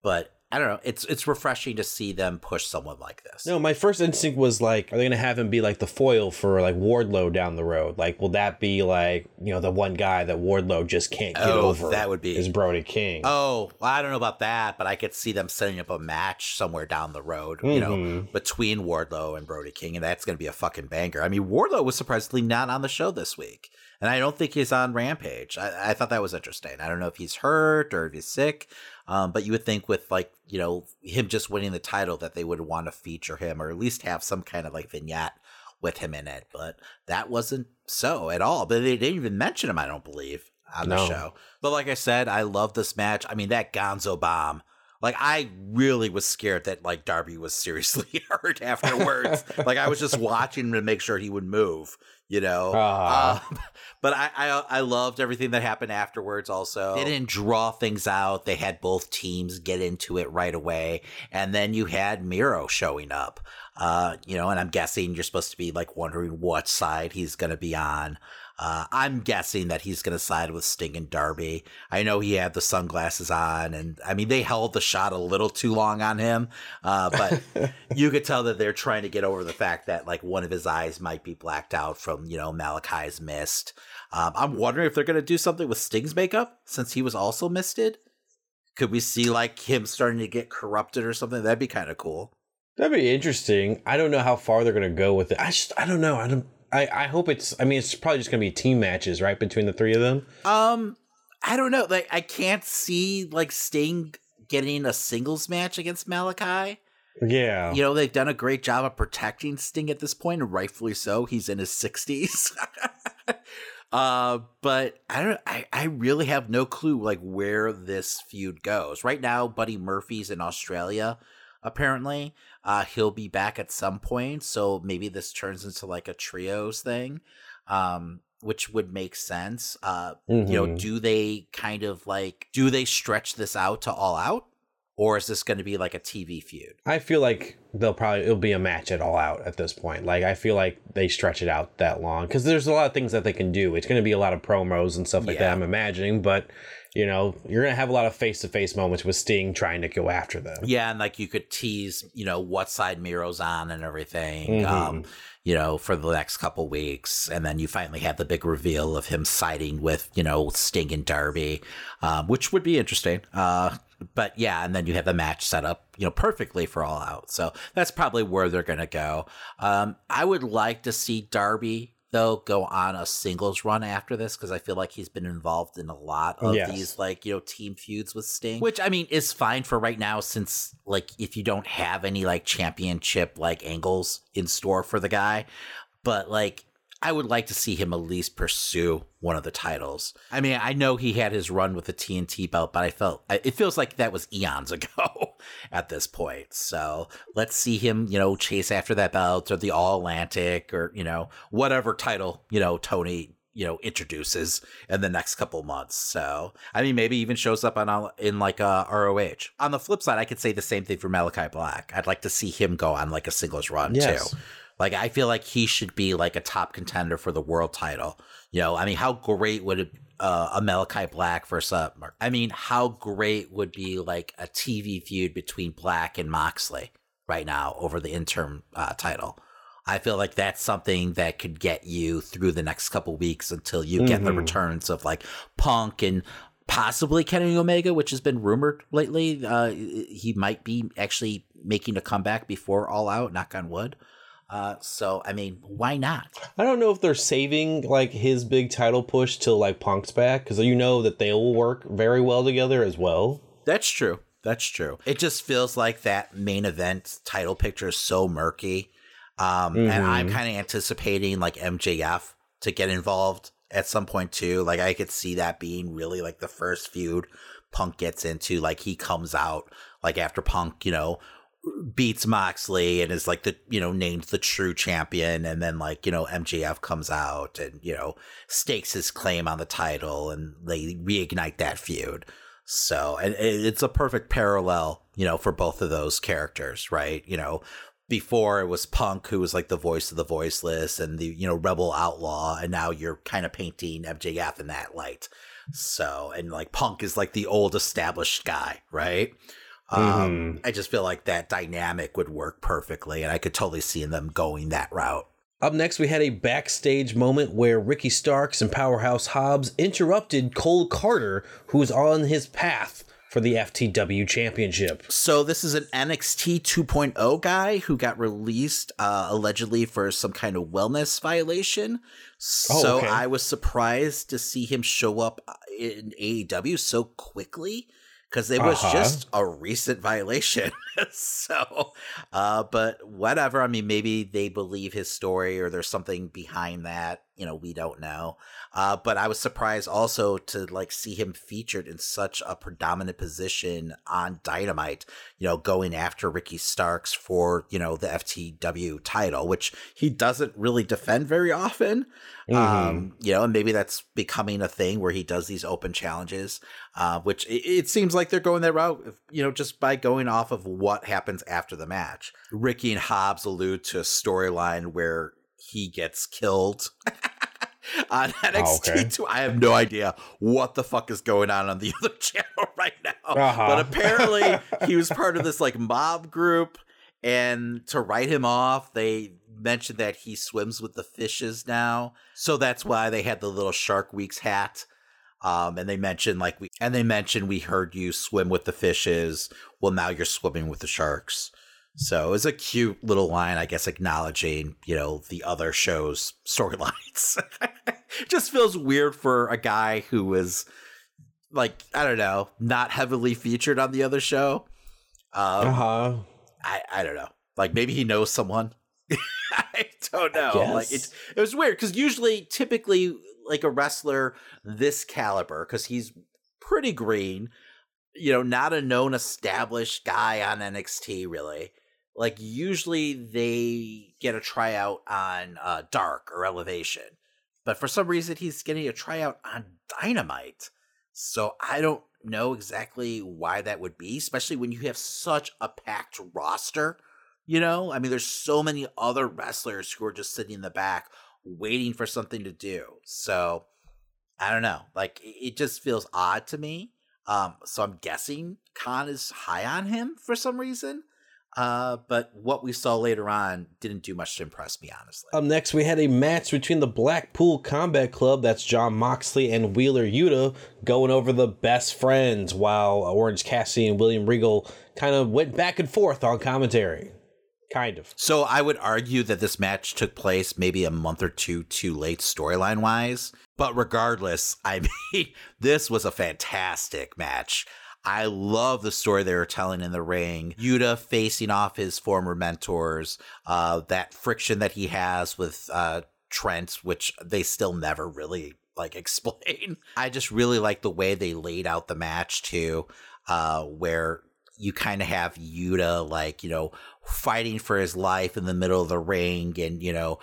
but I don't know. It's it's refreshing to see them push someone like this. No, my first instinct was like, are they gonna have him be like the foil for like Wardlow down the road? Like, will that be like you know the one guy that Wardlow just can't get Oh, over? that would be- is Brody King. Oh, well, I don't know about that, but I could see them setting up a match somewhere down the road, you know, Mhm. between Wardlow and Brody King, and that's going to be a fucking banger. I mean, Wardlow was surprisingly not on the show this week, and I don't think he's on Rampage. I, I thought that was interesting. I don't know if he's hurt or if he's sick, um, but you would think with like you know him just winning the title that they would want to feature him or at least have some kind of like vignette with him in it, but that wasn't so at all. But they didn't even mention him, I don't believe, on the show. But like I said, I love this match. I mean, that Gonzo bomb. Like I really was scared that like Darby was seriously hurt afterwards. like I was just watching him to make sure he would move, you know. Um, but I, I I loved everything that happened afterwards. Also, they didn't draw things out. They had both teams get into it right away, and then you had Miro showing up. Uh, you know, and I'm guessing you're supposed to be like wondering what side he's going to be on. Uh, I'm guessing that he's going to side with Sting and Darby. I know he had the sunglasses on, and I mean, they held the shot a little too long on him. Uh, but you could tell that they're trying to get over the fact that like one of his eyes might be blacked out from, you know, Malachi's mist. Um, I'm wondering if they're going to do something with Sting's makeup since he was also misted. Could we see like him starting to get corrupted or something? That'd be kind of cool. That'd be interesting. I don't know how far they're gonna go with it. I just I don't know. I don't. I, I hope it's. I mean, it's probably just gonna be team matches, right, between the three of them. Um, I don't know. Like, I can't see like Sting getting a singles match against Malachi. Yeah. You know, they've done a great job of protecting Sting at this point, and rightfully so. He's in his sixties. uh, but I don't. I I really have no clue like where this feud goes right now. Buddy Murphy's in Australia. Apparently, uh, he'll be back at some point. So maybe this turns into like a trios thing. Um, which would make sense. Uh, you know, Mhm. do they kind of like do they stretch this out to all out, or is this going to be like a TV feud? I feel like they'll probably it'll be a match at all out at this point. Like I feel like they stretch it out that long because there's a lot of things that they can do. It's going to be a lot of promos and stuff like that. I'm imagining, but you know you're going to have a lot of face to face moments with Sting trying to go after them. Yeah, and like you could tease, you know, what side Miro's on and everything, Mhm. um, you know, for the next couple weeks, and then you finally have the big reveal of him siding with, you know, Sting and Darby, um, which would be interesting. Uh, but yeah, and then you have the match set up, you know, perfectly for All Out. So that's probably where they're gonna go. Um, I would like to see Darby though go on a singles run after this? Because I feel like he's been involved in a lot of Yes. these like you know team feuds with Sting, which I mean is fine for right now since like if you don't have any like championship like angles in store for the guy, but like I would like to see him at least pursue one of the titles. I mean, I know he had his run with the TNT belt, but I felt it feels like that was eons ago at this point. So let's see him, you know, chase after that belt or the All Atlantic or you know whatever title you know Tony you know introduces in the next couple months. So I mean, maybe even shows up on in like uh, ROH. On the flip side, I could say the same thing for Malachi Black. I'd like to see him go on like a singles run Yes. too. Like I feel like he should be like a top contender for the world title. You know, I mean, how great would it uh, a Malachi Black versus uh, I mean, how great would be like a TV feud between Black and Moxley right now over the interim uh, title? I feel like that's something that could get you through the next couple weeks until you get the Mhm. returns of like Punk and possibly Kenny Omega, which has been rumored lately. Uh, he might be actually making a comeback before All Out. Knock on wood. Uh, so I mean, why not? I don't know if they're saving like his big title push till like Punk's back because you know that they will work very well together as well. That's true. That's true. It just feels like that main event title picture is so murky. Um, mm-hmm. And I'm kind of anticipating like MJF to get involved at some point too. Like I could see that being really like the first feud Punk gets into. Like he comes out like after Punk, you know, beats Moxley and is like the you know named the true champion, and then like you know MJF comes out and you know stakes his claim on the title, and they reignite that feud. So, and it's a perfect parallel, you know, for both of those characters, right? You know, before it was Punk who was like the voice of the voiceless and the, you know, rebel outlaw, and now you're kind of painting MJF in that light. So, and like Punk is like the old established guy, right? Um, mm-hmm. I just feel like that dynamic would work perfectly, and I could totally see them going that route. Up next, we had a backstage moment where Ricky Starks and Powerhouse Hobbs interrupted Cole Karter, who was on his path for the FTW Championship. So this is an NXT 2.0 guy who got released uh, allegedly for some kind of wellness violation. Oh, so okay. I was surprised to see him show up in AEW so quickly because it was uh-huh. just a recent violation. so, uh, but whatever. I mean, maybe they believe his story or there's something behind that. You know, we don't know. Uh, but I was surprised also to like see him featured in such a predominant position on Dynamite. You know, going after Ricky Starks for you know the FTW title, which he doesn't really defend very often. Mm-hmm. Um, you know, and maybe that's becoming a thing where he does these open challenges, uh, which it, it, seems like they're going that route, you know, just by going off of what happens after the match. Ricky and Hobbs allude to a storyline where he gets killed. on NXT oh, okay. 2. I have no idea what the fuck is going on on the other channel right now. Uh-huh. But apparently he was part of this like mob group and to write him off, they mentioned that he swims with the fishes now. So that's why they had the little Shark Weeks hat. Um, and they mentioned like we and they mentioned we heard you swim with the fishes. Well, now you're swimming with the sharks. So it was a cute little line, I guess, acknowledging, you know, the other show's storylines. Just feels weird for a guy who was like, I don't know, not heavily featured on the other show. Um, uh-huh. I, I don't know. Like maybe he knows someone. I don't know. I like it, it was weird because usually, typically, like a wrestler this caliber, because he's pretty green, you know, not a known established guy on NXT, really like usually they get a tryout on uh, Dark or Elevation, but for some reason he's getting a tryout on Dynamite. So I don't know exactly why that would be, especially when you have such a packed roster. You know, I mean, there's so many other wrestlers who are just sitting in the back waiting for something to do. So I don't know. Like it just feels odd to me. Um, so I'm guessing Khan is high on him for some reason. Uh, but what we saw later on didn't do much to impress me, honestly. Up next, we had a match between the Blackpool Combat Club, that's Jon Moxley and Wheeler Yuta, going over the best friends, while Orange Cassidy and William Regal kind of went back and forth on commentary. Kind of. So I would argue that this match took place maybe a month or two too late storyline wise. But regardless, I mean, this was a fantastic match. I love the story they were telling in the ring. Yuta facing off his former mentors, uh, that friction that he has with uh, Trent, which they still never really like explain. I just really like the way they laid out the match too, uh, where you kind of have Yuta like you know fighting for his life in the middle of the ring, and you know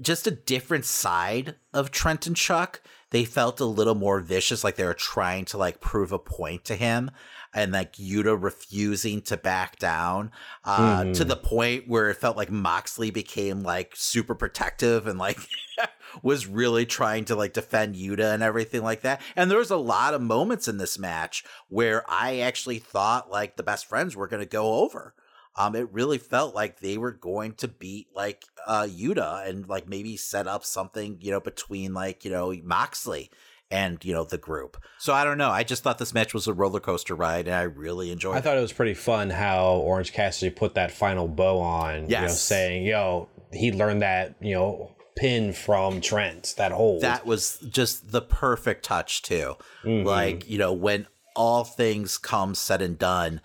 just a different side of Trent and Chuck they felt a little more vicious, like they were trying to like prove a point to him and like Yuta refusing to back down uh, mm. to mm-hmm. the point where it felt like Moxley became like super protective and like was really trying to like defend Yuta and everything like that. And there was a lot of moments in this match where I actually thought like the best friends were going to go over um, it really felt like they were going to beat like uh Yuta and like maybe set up something, you know, between like, you know, Moxley and, you know, the group. So I don't know. I just thought this match was a roller coaster ride and I really enjoyed I it. thought it was pretty fun how Orange Cassidy put that final bow on, yes. you know, saying, yo, he learned that you know pin from Trent. That hold. That was just the perfect touch too. Mhm. Like you know when all things come said and done,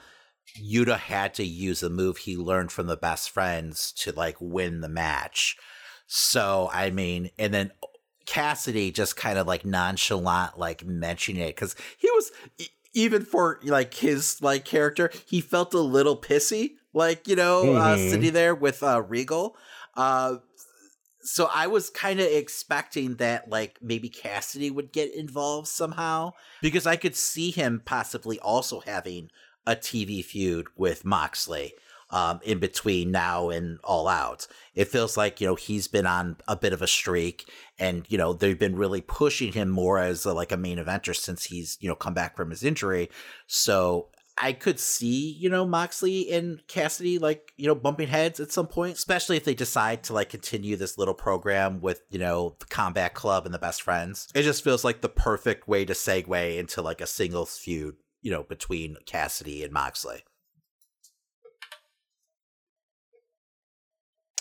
Yuta had to use a move he learned from the best friends to like win the match. So I mean, and then Cassidy just kind of like nonchalant, like mentioning it because he was even for like his like character, he felt a little pissy, like you know, uh, Mhm. sitting there with uh, Regal. Uh, so I was kind of expecting that like maybe Cassidy would get involved somehow because I could see him possibly also having a TV feud with Moxley um, in between now and All Out. It feels like you know he's been on a bit of a streak, and you know they've been really pushing him more as a, like a main eventer since he's you know come back from his injury. So I could see, you know, Moxley and Cassidy like, you know, bumping heads at some point, especially if they decide to like continue this little program with, you know, the Combat Club and the Best Friends. It just feels like the perfect way to segue into like a singles feud, you know, between Cassidy and Moxley.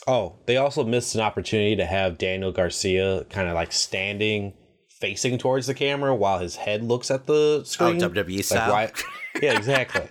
Oh, they also missed an opportunity to have Daniel Garcia kind of like standing facing towards the camera while his head looks at the screen. Oh, WWE Like, style. why- yeah, exactly.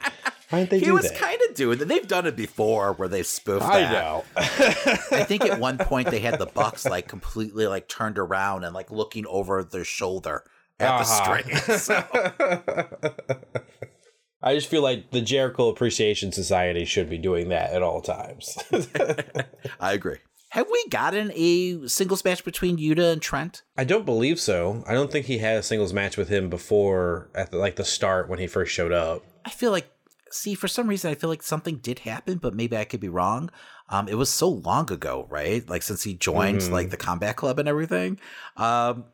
Why didn't they he do was that? kind of doing that. They've done it before where they spoofed I that. know. I think at one point they had the Bucks like completely like turned around and like looking over their shoulder at Uh-huh. the string. So I just feel like the Jericho Appreciation Society should be doing that at all times. I agree. Have we gotten a singles match between Yuta and Trent? I don't believe so. I don't think he had a singles match with him before at the, like the start when he first showed up. I feel like, see, for some reason, I feel like something did happen, but maybe I could be wrong. Um, it was so long ago, right? Like since he joined Mhm. like the Combat Club and everything. Um,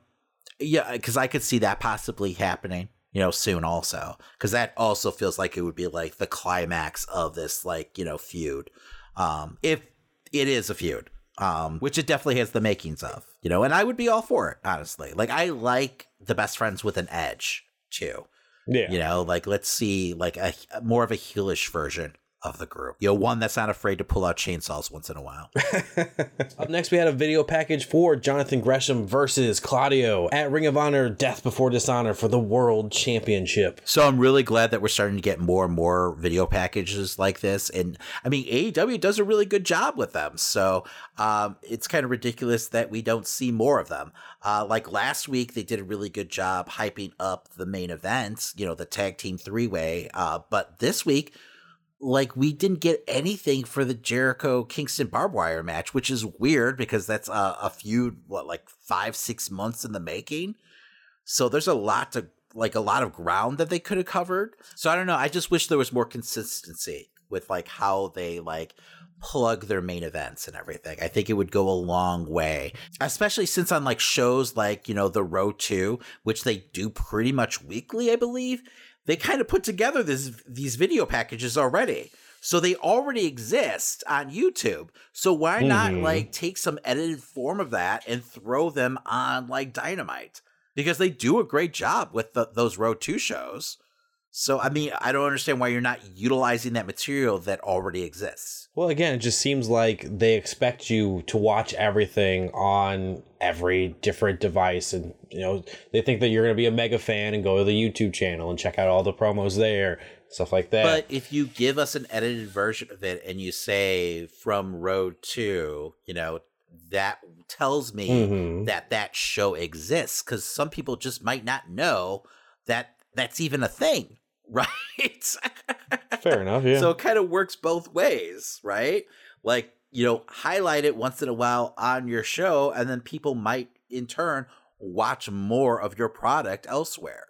yeah, because I could see that possibly happening, you know, soon also. Because that also feels like it would be like the climax of this, like you know, feud. Um, if it is a feud, um, which it definitely has the makings of, you know, and I would be all for it, honestly. Like I like the best friends with an edge too. Yeah. You know, like let's see like a more of a heelish version of the group. You know, one that's not afraid to pull out chainsaws once in a while. Up next, we had a video package for Jonathan Gresham versus Claudio at Ring of Honor Death Before Dishonor for the World Championship. So I'm really glad that we're starting to get more and more video packages like this. And I mean, AEW does a really good job with them. So um, it's kind of ridiculous that we don't see more of them. Uh, like last week, they did a really good job hyping up the main events, you know, the tag team three way. Uh, but this week, like we didn't get anything for the Jericho Kingston barbed wire match, which is weird because that's a, a feud, what, like five, six months in the making. So there's a lot to like a lot of ground that they could have covered. So I don't know. I just wish there was more consistency with like how they like plug their main events and everything. I think it would go a long way, especially since on like shows like, you know, The Road 2, which they do pretty much weekly, I believe, they kind of put together this these video packages already. So they already exist on YouTube. So why not Mhm. like take some edited form of that and throw them on like Dynamite? Because they do a great job with the, those Road 2 shows. So I mean, I don't understand why you're not utilizing that material that already exists. Well, again, it just seems like they expect you to watch everything on every different device. And, you know, they think that you're going to be a mega fan and go to the YouTube channel and check out all the promos there, stuff like that. But if you give us an edited version of it and you say from Road 2, you know, that tells me Mhm. that that show exists because some people just might not know that that's even a thing, right? Fair enough, yeah. So it kind of works both ways, right? Like, you know, highlight it once in a while on your show, and then people might in turn watch more of your product elsewhere.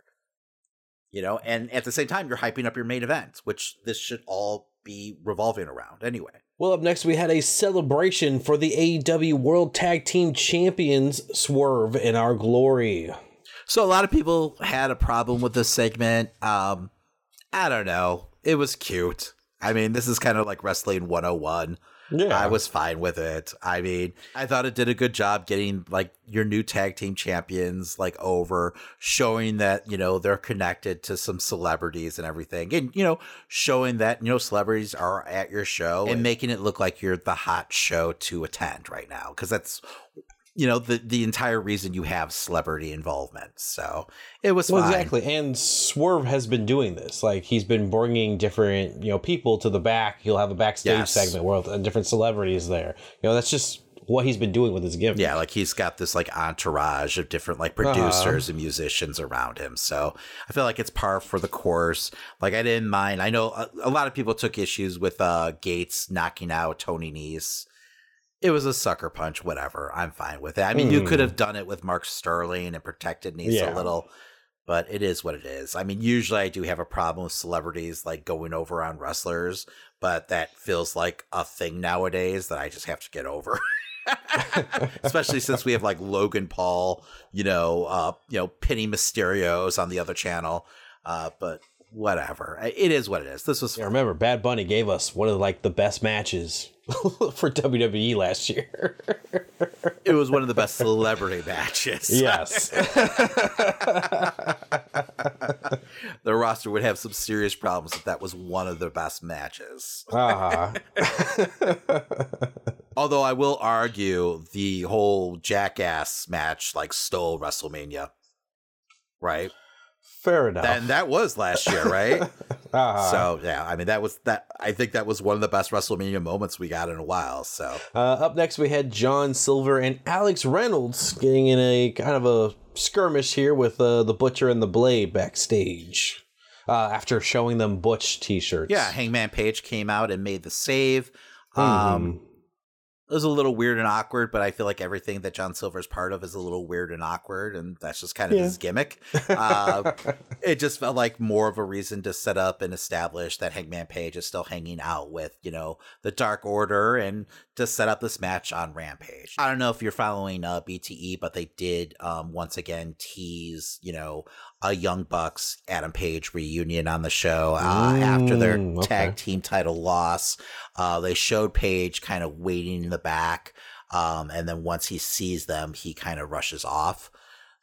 You know, and at the same time, you're hyping up your main event, which this should all be revolving around anyway. Well, up next, we had a celebration for the AEW World Tag Team Champions Swerve in Our Glory. So a lot of people had a problem with this segment. Um, I don't know. It was cute. I mean, this is kind of like wrestling 101. Yeah. I was fine with it. I mean, I thought it did a good job getting like your new tag team champions like over, showing that, you know, they're connected to some celebrities and everything. And, you know, showing that, you know, celebrities are at your show and making it look like you're the hot show to attend right now. Cause that's, you know, the, the entire reason you have celebrity involvement. So it was well, exactly. And Swerve has been doing this. Like he's been bringing different, you know, people to the back. He'll have a backstage Yes. segment where uh, different celebrities there. You know, that's just what he's been doing with his gimmick. Yeah, like he's got this like entourage of different like Uh-huh. producers and musicians around him. So I feel like it's par for the course. Like I didn't mind. I know a, a lot of people took issues with uh Gates knocking out Tony Nese. It was a sucker punch, whatever. I'm fine with it. I mean, you could have done it with Mark Sterling and protected Nese Yeah. a little, but it is what it is. I mean, usually I do have a problem with celebrities like going over on wrestlers, but that feels like a thing nowadays that I just have to get over. especially since we have like Logan Paul, you know, uh, you know, Penny Mysterios on the other channel. Uh, but whatever, it is what it is. This was Yeah, remember, Bad Bunny gave us one of like the best matches for WWE last year. it was one of the best celebrity matches. yes. the roster would have some serious problems if that was one of the best matches. Uh-huh. Although I will argue the whole Jackass match like stole WrestleMania, right? Fair enough. And that was last year, right? Uh-huh. So yeah, I mean that was that. I think that was one of the best WrestleMania moments we got in a while. So Uh, up next, we had John Silver and Alex Reynolds getting in a kind of a skirmish here with uh, the Butcher and the Blade backstage uh, after showing them Butch t-shirts. yeah, Hangman Page came out and made the save. Mhm. Um, it was a little weird and awkward, but I feel like everything that John Silver's part of is a little weird and awkward, and that's just kind of Yeah. his gimmick. Uh, it just felt like more of a reason to set up and establish that Hangman Page is still hanging out with, you know, the Dark Order and to set up this match on Rampage. I don't know if you're following uh, BTE, but they did um, once again tease, you know, a Young Bucks Adam Page reunion on the show uh, after their Mm, okay. tag team title loss. Uh, they showed Page kind of waiting in the back. Um, and then once he sees them, he kind of rushes off.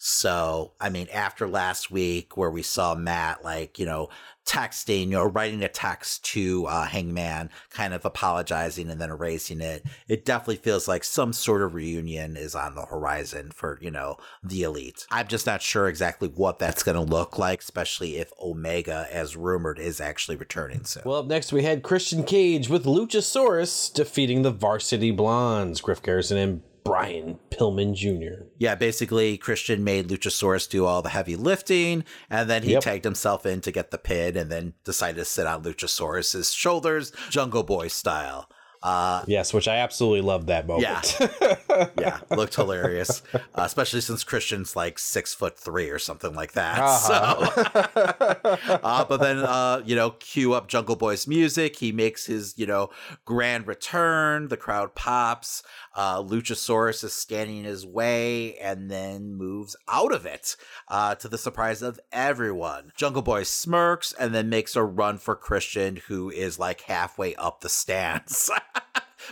So, I mean, after last week where we saw Matt, like, you know, texting, know, writing a text to uh, Hangman, kind of apologizing and then erasing it, it definitely feels like some sort of reunion is on the horizon for, you know, the elite. I'm just not sure exactly what that's going to look like, especially if Omega, as rumored, is actually returning soon. Well, up next, we had Christian Cage with Luchasaurus defeating the Varsity Blondes, Griff Garrison and Brian Pillman Jr. Yeah, basically, Christian made Luchasaurus do all the heavy lifting, and then he Yep. tagged himself in to get the pin, and then decided to sit on Luchasaurus's shoulders, Jungle Boy style. Uh, Yes, which I absolutely loved that moment. yeah, yeah, looked hilarious, uh, especially since Christian's like six foot three or something like that. So, uh, but then uh, you know, cue up Jungle Boy's music. He makes his you know grand return. The crowd pops. Uh, Luchasaurus is standing in his way and then moves out of it uh, to the surprise of everyone. Jungle Boy smirks and then makes a run for Christian, who is like halfway up the stands.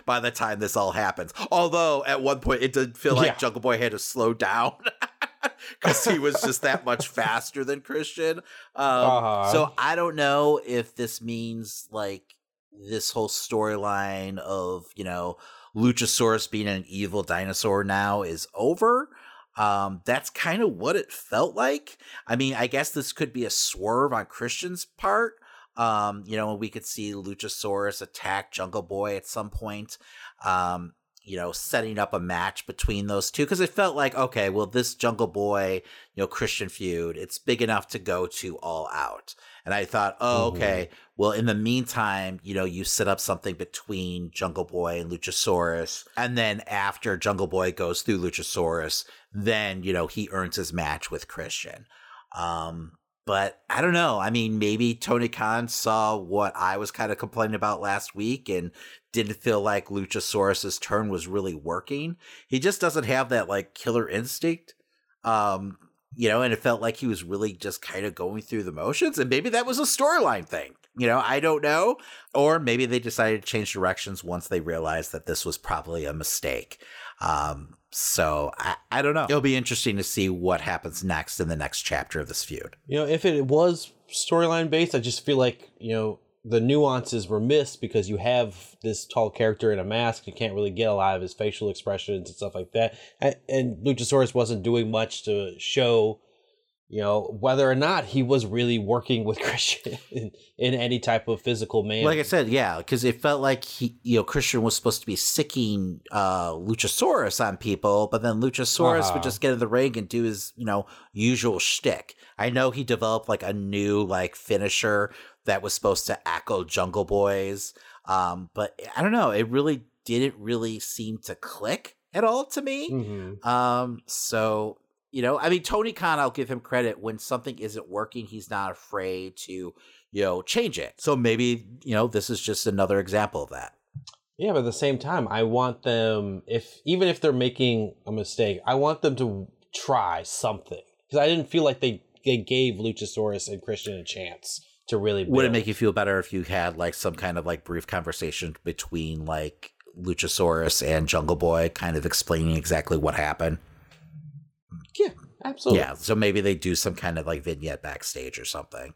By the time this all happens, although at one point it did feel like Yeah. Jungle Boy had to slow down because he was just that much faster than Christian. Um, Uh-huh. So I don't know if this means like this whole storyline of you know Luchasaurus being an evil dinosaur now is over. Um, that's kind of what it felt like. I mean, I guess this could be a swerve on Christian's part. Um, you know, we could see Luchasaurus attack Jungle Boy at some point. Um, you know, setting up a match between those two because it felt like okay, well, this Jungle Boy, you know, Christian feud, it's big enough to go to all out. And I thought, oh, Mhm. okay, well, in the meantime, you know, you set up something between Jungle Boy and Luchasaurus, and then after Jungle Boy goes through Luchasaurus, then you know he earns his match with Christian. Um, but I don't know. I mean, maybe Tony Khan saw what I was kind of complaining about last week and didn't feel like Luchasaurus's turn was really working. He just doesn't have that like killer instinct. Um, you know, and it felt like he was really just kind of going through the motions, and maybe that was a storyline thing. You know, I don't know. Or maybe they decided to change directions once they realized that this was probably a mistake. Um, so I, I don't know. It'll be interesting to see what happens next in the next chapter of this feud. You know, if it was storyline based, I just feel like, you know, the nuances were missed because you have this tall character in a mask. You can't really get a lot of his facial expressions and stuff like that. And, and Luchasaurus wasn't doing much to show, you know, whether or not he was really working with Christian in, in any type of physical manner. Like I said, yeah, because it felt like he, you know, Christian was supposed to be sicking uh, Luchasaurus on people, but then Luchasaurus Uh-huh. would just get in the ring and do his, you know, usual shtick. I know he developed like a new like finisher that was supposed to echo Jungle Boys, um, but I don't know. It really didn't really seem to click at all to me. Mhm. Um, so you know, I mean, Tony Khan, I'll give him credit when something isn't working, he's not afraid to, you know, change it. So maybe, you know, this is just another example of that. Yeah, but at the same time, I want them if even if they're making a mistake, I want them to try something because I didn't feel like they they gave Luchasaurus and Christian a chance to really. Would it make you feel better if you had like some kind of like brief conversation between like Luchasaurus and Jungle Boy, kind of explaining exactly what happened? Yeah, absolutely. Yeah, so maybe they do some kind of like vignette backstage or something,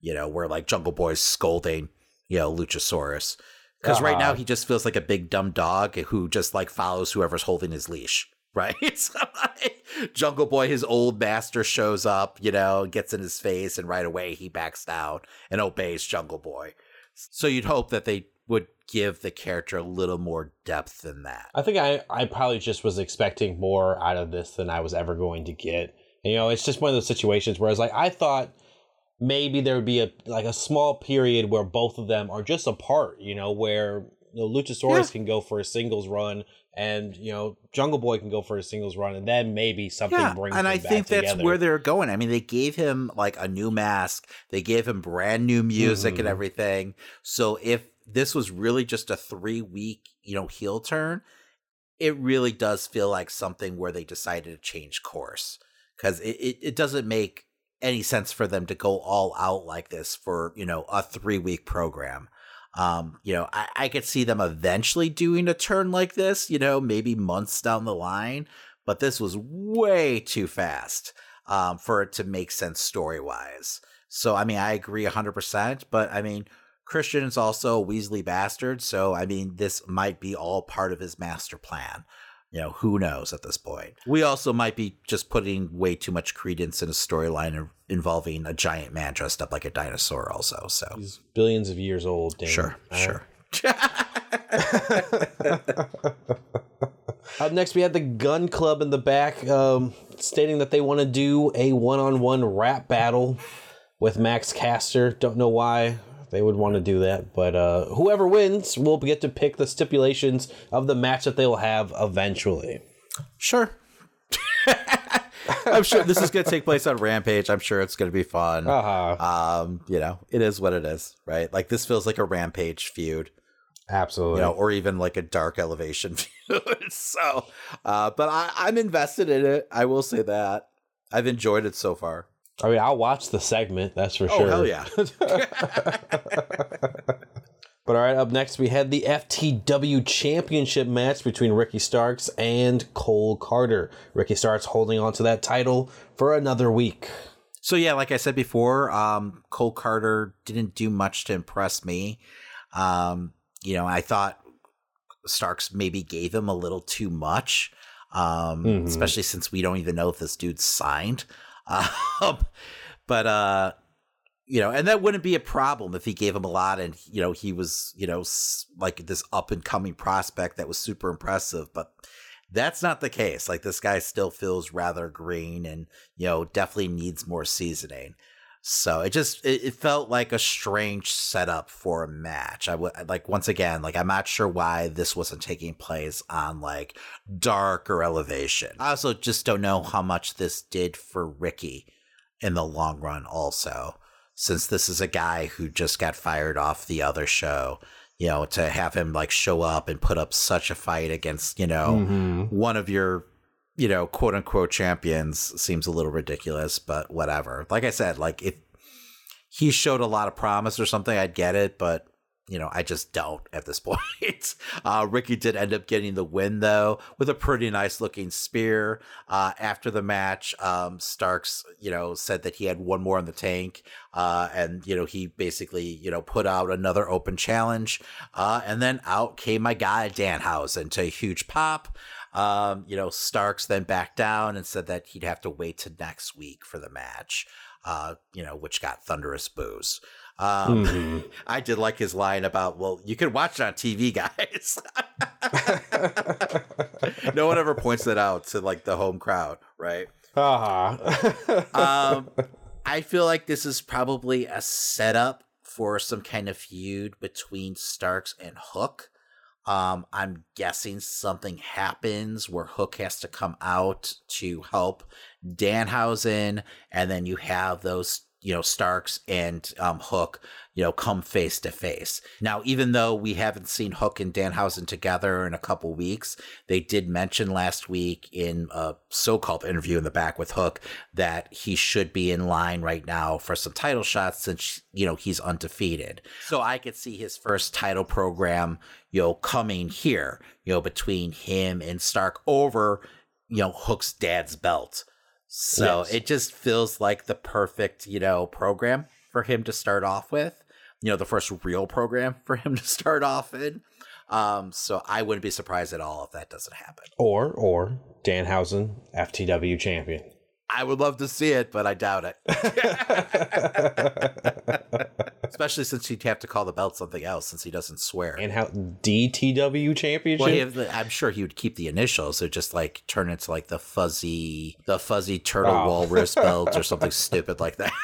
you know, where like Jungle Boy's scolding, you know, Luchasaurus. Because right now Uh-huh. he just feels like a big dumb dog who just like follows whoever's holding his leash, right? so like, Jungle Boy, his old master, shows up, you know, gets in his face, and right away he backs down and obeys Jungle Boy. So you'd hope that they would give the character a little more depth than that. I think I, I probably just was expecting more out of this than I was ever going to get. And, you know, it's just one of those situations where I was like, I thought maybe there would be a like a small period where both of them are just apart, you know, where you know, Luchasaurus can go for a singles run and you know Jungle Boy can go for a singles run, and then maybe something brings and them I back think that's together. where they're going. I mean, they gave him like a new mask, they gave him brand new music and Mhm. everything. So if this was really just a three week, you know, heel turn, it really does feel like something where they decided to change course because it, it, it doesn't make any sense for them to go all out like this for you know a three week program. Um, you know, I, I could see them eventually doing a turn like this, you know, maybe months down the line, but this was way too fast um, for it to make sense story wise. So, I mean, I agree 100%, but I mean, Christian is also a Weasley bastard. So, I mean, this might be all part of his master plan. You know, who knows at this point? We also might be just putting way too much credence in a storyline involving a giant man dressed up like a dinosaur, also. So, He's billions of years old. Dane. sure, All sure. Up next, we had the Gunn Club in the back, um, stating that they want to do a one-on-one rap battle with Max Caster. Don't know why they would want to do that, but uh, whoever wins will get to pick the stipulations of the match that they will have eventually. Sure. I'm sure this is going to take place on Rampage. I'm sure it's going to be fun. Uh-huh. Um, you know, it is what it is, right? Like this feels like a Rampage feud, Absolutely. you know, or even like a Dark Elevation feud. so, uh, but I, I'm invested in it. I will say that I've enjoyed it so far. I mean, I'll watch the segment. That's for Oh sure. hell yeah! But all right, up next we had the FTW Championship match between Ricky Starks and Cole Karter. Ricky Starks holding on to that title for another week. So yeah, like I said before, um, Cole Karter didn't do much to impress me. Um, you know, I thought Starks maybe gave him a little too much, um, Mhm. especially since we don't even know if this dude's signed. Um, but uh, you know, and that wouldn't be a problem if he gave him a lot, and you know, he was you know like this up and coming prospect that was super impressive, but. That's not the case. Like this guy still feels rather green and, you know, definitely needs more seasoning. So it just it, it felt like a strange setup for a match. I would like once again, like I'm not sure why this wasn't taking place on like dark or elevation. I also just don't know how much this did for Ricky in the long run also. Since this is a guy who just got fired off the other show, you know, to have him like show up and put up such a fight against, you know, Mhm. one of your you know quote unquote champions seems a little ridiculous but whatever like i said like if he showed a lot of promise or something, I'd get it, but you know, I just don't at this point. Uh, Ricky did end up getting the win though, with a pretty nice looking spear. Uh, after the match, um, Starks, you know, said that he had one more in the tank, uh, and you know, he basically, you know, put out another open challenge, uh, and then out came my guy Danhausen to a huge pop. Um, you know, Starks then backed down and said that he'd have to wait to next week for the match. Uh, you know, which got thunderous boos. Um, mm-hmm. I did like his line about, well, you can watch it on TV, guys. no one ever points that out to like the home crowd, right? Uh-huh. um, I feel like this is probably a setup for some kind of feud between Starks and Hook. Um, I'm guessing something happens where Hook has to come out to help Danhausen, and then you have those you know Starks and um, Hook, you know, come face to face. Now, even though we haven't seen Hook and Danhausen together in a couple weeks, they did mention last week in a so-called interview in the back with Hook that he should be in line right now for some title shots since you know he's undefeated. So I could see his first title program, you know, coming here, you know, between him and Stark over, you know, Hook's dad's belt. So yes. it just feels like the perfect, you know, program for him to start off with. You know, the first real program for him to start off in. Um, so I wouldn't be surprised at all if that doesn't happen. Or or Danhausen, FTW champion. I would love to see it, but I doubt it. Especially since he'd have to call the belt something else since he doesn't swear. And how DTW championship? Well, I'm sure he would keep the initials. Or just like turn into like the fuzzy, the fuzzy turtle oh. walrus belt or something stupid like that.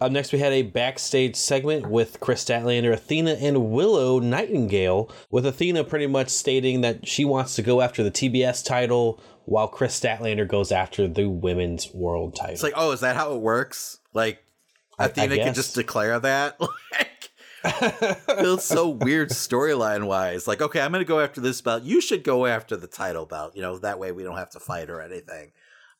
Up next, we had a backstage segment with Kris Statlander, Athena, and Willow Nightingale, with Athena pretty much stating that she wants to go after the TBS title while Kris Statlander goes after the women's world title. It's like, oh, is that how it works? Like, Athena I, I can just declare that? like, feels so weird storyline wise. Like, okay, I'm going to go after this belt. You should go after the title belt. You know, that way we don't have to fight or anything.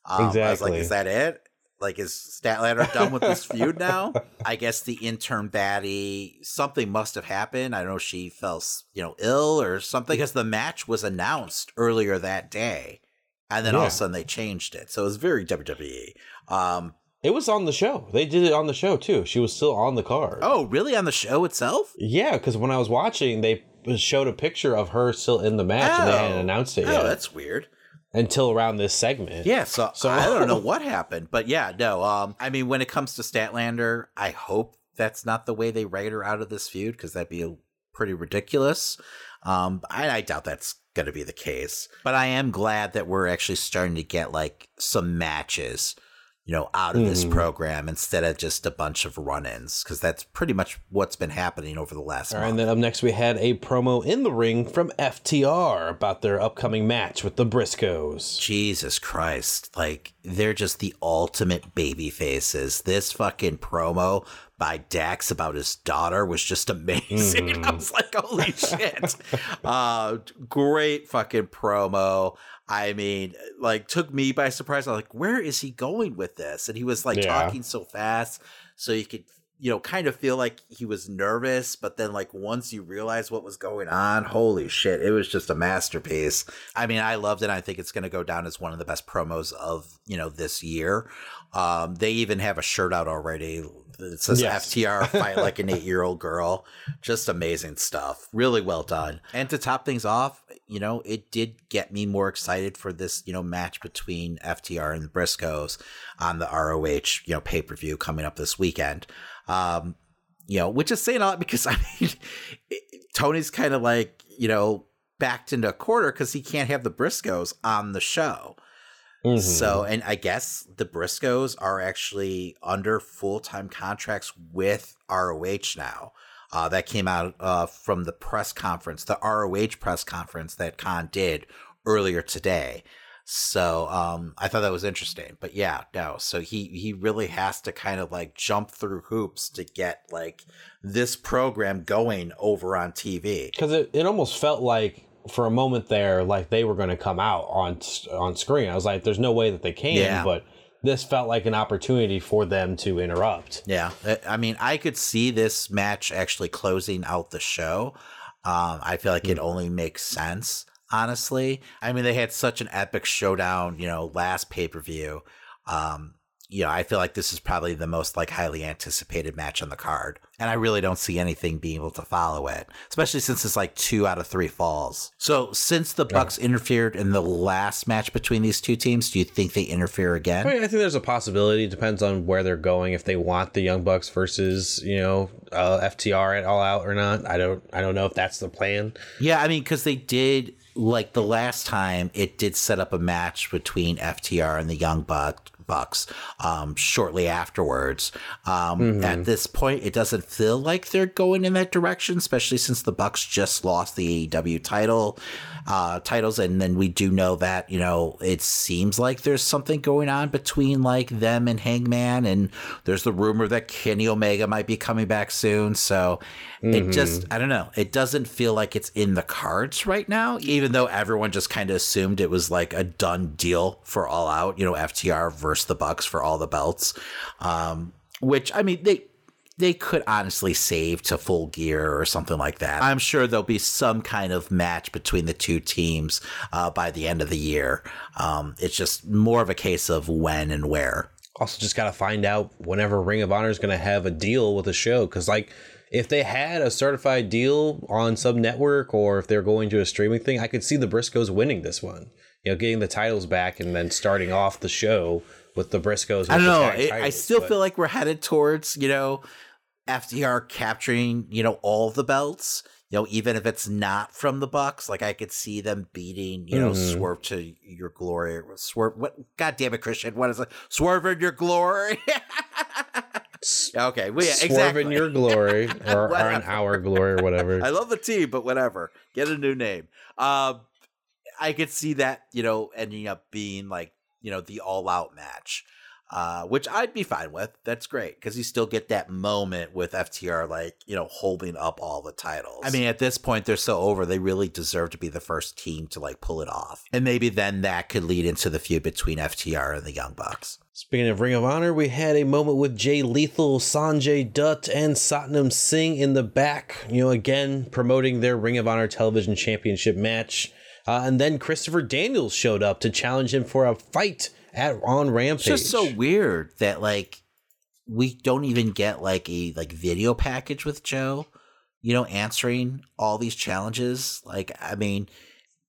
Um, exactly. I was like, is that it? Like, is Statlander done with this feud now? I guess the intern baddie, something must have happened. I don't know, she fell, you know, ill or something because the match was announced earlier that day. And then yeah. all of a sudden they changed it. So it was very WWE. Um, it was on the show. They did it on the show too. She was still on the card. Oh, really? On the show itself? Yeah, because when I was watching, they showed a picture of her still in the match oh. and they hadn't oh. announced it oh, yet. Oh, that's weird until around this segment. Yeah, so, so I don't know what happened, but yeah, no. Um, I mean, when it comes to Statlander, I hope that's not the way they write her out of this feud because that'd be pretty ridiculous. Um, I, I doubt that's going to be the case, but I am glad that we're actually starting to get like some matches you know, out of mm. this program instead of just a bunch of run-ins because that's pretty much what's been happening over the last. All right, and then up next we had a promo in the ring from FTR about their upcoming match with the Briscoes. Jesus Christ! Like they're just the ultimate baby faces. This fucking promo by Dax about his daughter was just amazing. Mm. I was like, holy shit. uh, great fucking promo. I mean, like took me by surprise. I was like, where is he going with this? And he was like yeah. talking so fast, so you could, you know, kind of feel like he was nervous. But then, like once you realize what was going on, holy shit, it was just a masterpiece. I mean, I loved it. I think it's going to go down as one of the best promos of you know this year. Um, they even have a shirt out already. It says yes. FTR fight like an eight year old girl. Just amazing stuff. Really well done. And to top things off, you know, it did get me more excited for this, you know, match between FTR and the Briscoes on the ROH, you know, pay per view coming up this weekend. Um, you know, which is saying a lot because I mean, Tony's kind of like, you know, backed into a quarter because he can't have the Briscoes on the show. Mm-hmm. So, and I guess the Briscoes are actually under full time contracts with ROH now. Uh, that came out uh, from the press conference, the ROH press conference that Khan did earlier today. So um, I thought that was interesting. But yeah, no. So he he really has to kind of like jump through hoops to get like this program going over on TV. Because it, it almost felt like for a moment there, like they were going to come out on on screen. I was like, "There's no way that they can," yeah. but this felt like an opportunity for them to interrupt. Yeah, I- I mean, I could see this match actually closing out the show. Um, I feel like it only makes sense, honestly. I mean, they had such an epic showdown, you know, last pay per view. Um, you know, I feel like this is probably the most like highly anticipated match on the card, and I really don't see anything being able to follow it, especially since it's like two out of three falls. So, since the Bucks interfered in the last match between these two teams, do you think they interfere again? I mean, I think there's a possibility. It depends on where they're going. If they want the Young Bucks versus you know uh, FTR at All Out or not, I don't. I don't know if that's the plan. Yeah, I mean, because they did like the last time, it did set up a match between FTR and the Young Buck, Bucks um, shortly afterwards. Um, At this point, it doesn't feel like they're going in that direction, especially since the Bucks just lost the AEW title uh, titles, and then we do know that you know it seems like there's something going on between like them and Hangman, and there's the rumor that Kenny Omega might be coming back soon. So it just I don't know. It doesn't feel like it's in the cards right now, even though everyone just kind of assumed it was like a done deal for All Out. You know, FTR versus the Bucks for all the belts. Um, which I mean they they could honestly save to full gear or something like that. I'm sure there'll be some kind of match between the two teams uh, by the end of the year. Um, it's just more of a case of when and where. Also, just got to find out whenever Ring of Honor is going to have a deal with a show. Because, like, if they had a certified deal on some network or if they're going to a streaming thing, I could see the Briscoes winning this one. You know, getting the titles back and then starting off the show with the Briscoes. I don't know. tag I, I still but- feel like we're headed towards, you know, FTR capturing, you know, all the belts. You know, even if it's not from the Bucks, like I could see them beating, you know, Mhm. Swerve to your glory. Swerve, what? God damn it, Christian! What is it? Swerve in your glory. okay, well, yeah, Swerve exactly. in your glory or, or in our glory or whatever. I love the team, but whatever. Get a new name. Um, I could see that, you know, ending up being like, you know, the all out match, uh, which I'd be fine with. That's great because you still get that moment with FTR, like, you know, holding up all the titles. I mean, at this point, they're so over, they really deserve to be the first team to like pull it off. And maybe then that could lead into the feud between FTR and the Young Bucks. Speaking of Ring of Honor, we had a moment with Jay Lethal, Sanjay Dutt, and Satnam Singh in the back. You know, again promoting their Ring of Honor Television Championship match. Uh, and then Christopher Daniels showed up to challenge him for a fight at on Rampage. It's just so weird that like we don't even get like a like video package with Joe, you know, answering all these challenges. Like, I mean,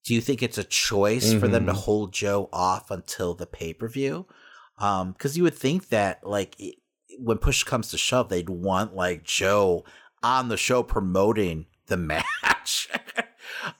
do you think it's a choice for them to Mhm. hold Joe off until the pay per view? Um, because you would think that like it, when push comes to shove, they'd want like Joe on the show promoting the match.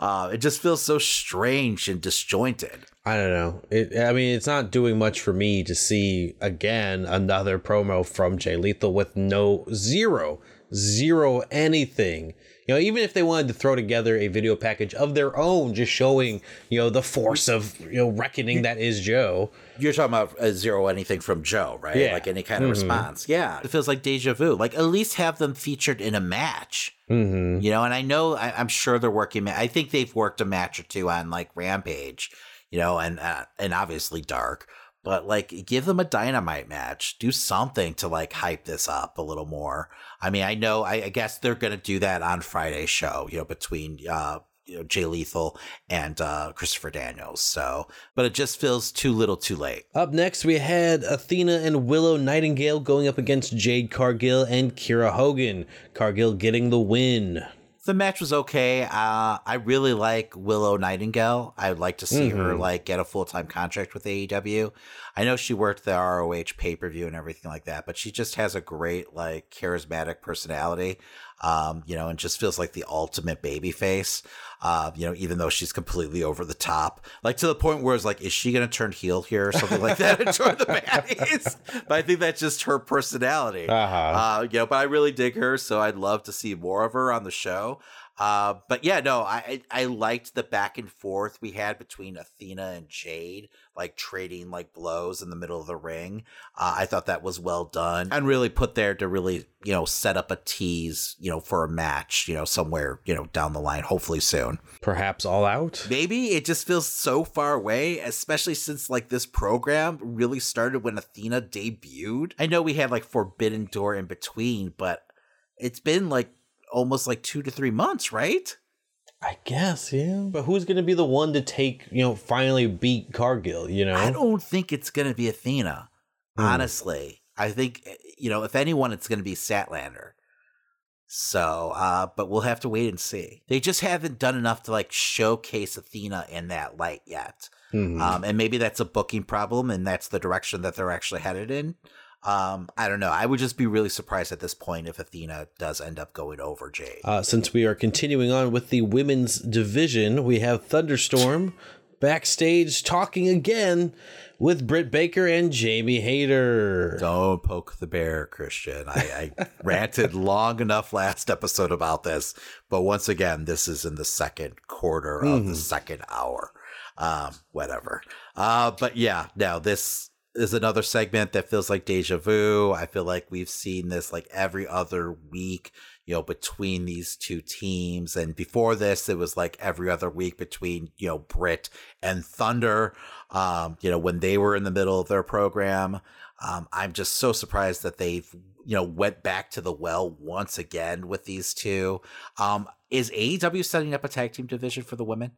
Uh, it just feels so strange and disjointed. I don't know. It, I mean, it's not doing much for me to see again another promo from Jay Lethal with no zero, zero anything. You know, even if they wanted to throw together a video package of their own, just showing you know the force of you know reckoning that is Joe. You're talking about zero anything from Joe, right? Yeah. Like any kind of Mhm. response. Yeah. It feels like deja vu. Like at least have them featured in a match. Mm-hmm. You know, and I know I, I'm sure they're working. ma- I think they've worked a match or two on like Rampage, you know, and uh, and obviously Dark. But like, give them a dynamite match. Do something to like hype this up a little more. I mean, I know. I, I guess they're gonna do that on Friday's show. You know, between uh, you know Jay Lethal and uh, Christopher Daniels. So, but it just feels too little, too late. Up next, we had Athena and Willow Nightingale going up against Jade Cargill and Kiera Hogan. Cargill getting the win. The match was okay. Uh, I really like Willow Nightingale. I would like to see her Mhm. like get a full time contract with AEW. I know she worked the ROH pay per view and everything like that, but she just has a great like charismatic personality. Um, you know, and just feels like the ultimate baby face. Uh, you know, even though she's completely over the top, like to the point where it's like, is she going to turn heel here or something like that and join the baddies? but I think that's just her personality. Uh-huh. Uh, you know, but I really dig her, so I'd love to see more of her on the show. Uh, but yeah, no, I I liked the back and forth we had between Athena and Jade, like trading like blows in the middle of the ring. Uh, I thought that was well done and really put there to really you know set up a tease, you know, for a match, you know, somewhere you know down the line, hopefully soon. Perhaps all out. Maybe it just feels so far away, especially since like this program really started when Athena debuted. I know we had like Forbidden Door in between, but it's been like almost like two to three months, right? I guess, yeah. But who's going to be the one to take, you know, finally beat Cargill, you know? I don't think it's going to be Athena, Hmm. honestly. I think, eh, you know, if anyone, it's going to be Statlander. So, uh, but we'll have to wait and see. They just haven't done enough to like showcase Athena in that light yet. Mhm. Um, and maybe that's a booking problem and that's the direction that they're actually headed in. Um, I don't know. I would just be really surprised at this point if Athena does end up going over Jade. Uh, since we are continuing on with the women's division, we have Thunderstorm backstage talking again with Britt Baker and Jamie Hayter. Don't poke the bear, Christian. I, I ranted long enough last episode about this, but once again, this is in the second quarter of the Mhm. second hour. Um, whatever. Uh, but yeah, now this is another segment that feels like deja vu. I feel like we've seen this like every other week, you know, between these two teams. And before this, it was like every other week between, you know, Britt and Thunder, um, you know, when they were in the middle of their program. Um, I'm just so surprised that they've, you know, went back to the well once again with these two. Um, is AEW setting up a tag team division for the women?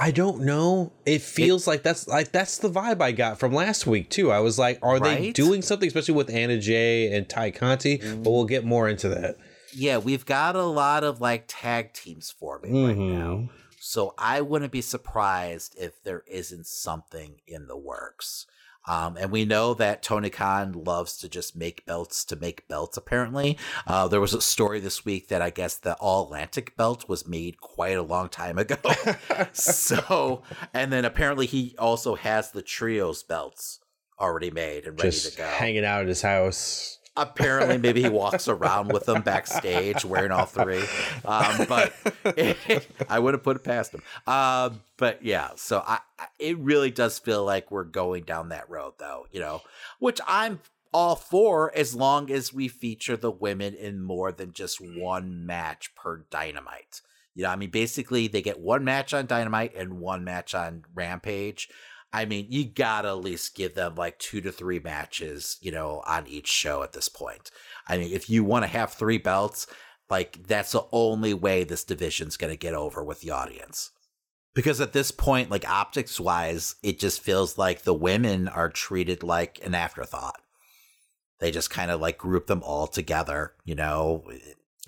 I don't know. It feels like that's like that's the vibe I got from last week too. I was like, are they doing something, especially with Anna Jay and Tay Conti? But mm-hmm. we'll get more into that. Yeah, we've got a lot of like tag teams forming right mm-hmm. now. So I wouldn't be surprised if there isn't something in the works. Um, and we know that Tony Khan loves to just make belts to make belts, apparently. Uh, there was a story this week that I guess the All Atlantic belt was made quite a long time ago. so, and then apparently he also has the Trios belts already made and ready Just to go hanging out at his house. Apparently maybe he walks around with them backstage wearing all three. Um, but i would have put it past him. Uh, but yeah so I- it really does feel like we're going down that road though you know which i'm all for as long as we feature the women in more than just one match per dynamite. You know i mean basically they get one match on dynamite and one match on rampage I mean, you gotta at least give them like two to three matches, you know, on each show at this point. I mean, if you want to have three belts, like that's the only way this division's gonna get over with the audience. Because at this point, like optics wise, it just feels like the women are treated like an afterthought. They just kind of like group them all together, you know,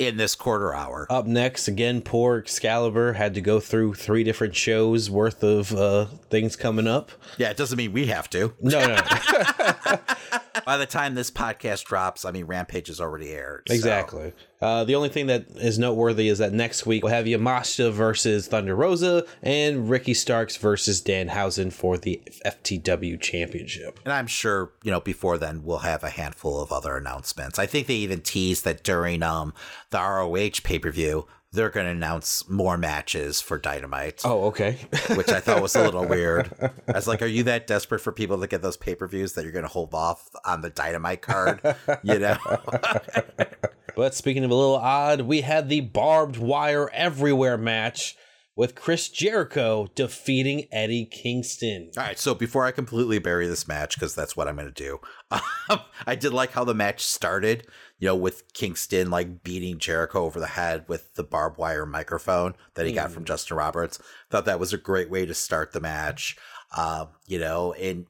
in this quarter hour. Up next, again, poor Excalibur had to go through three different shows worth of uh, things coming up. Yeah, it doesn't mean we have to. No, no, By the time this podcast drops, I mean Rampage is already aired. so- exactly. Uh, the only thing that is noteworthy is that next week we'll have Yamashita versus Thunder Rosa and Ricky Starks versus Danhausen for the FTW Championship. And I'm sure, you know, before then we'll have a handful of other announcements. I think they even teased that during um the ROH pay-per-view, they're going to announce more matches for Dynamite. Oh, okay. which I thought was a little weird. I was like, are you that desperate for people to get those pay-per-views that you're going to hold off on the Dynamite card, you know? But speaking of a little odd, we had the barbed wire everywhere match with Chris Jericho defeating Eddie Kingston. All right, so before I completely bury this match, because that's what I'm going to do, um, I did like how the match started, you know, with Kingston like beating Jericho over the head with the barbed wire microphone that he got from Justin Roberts. Thought that was a great way to start the match, um, you know, and,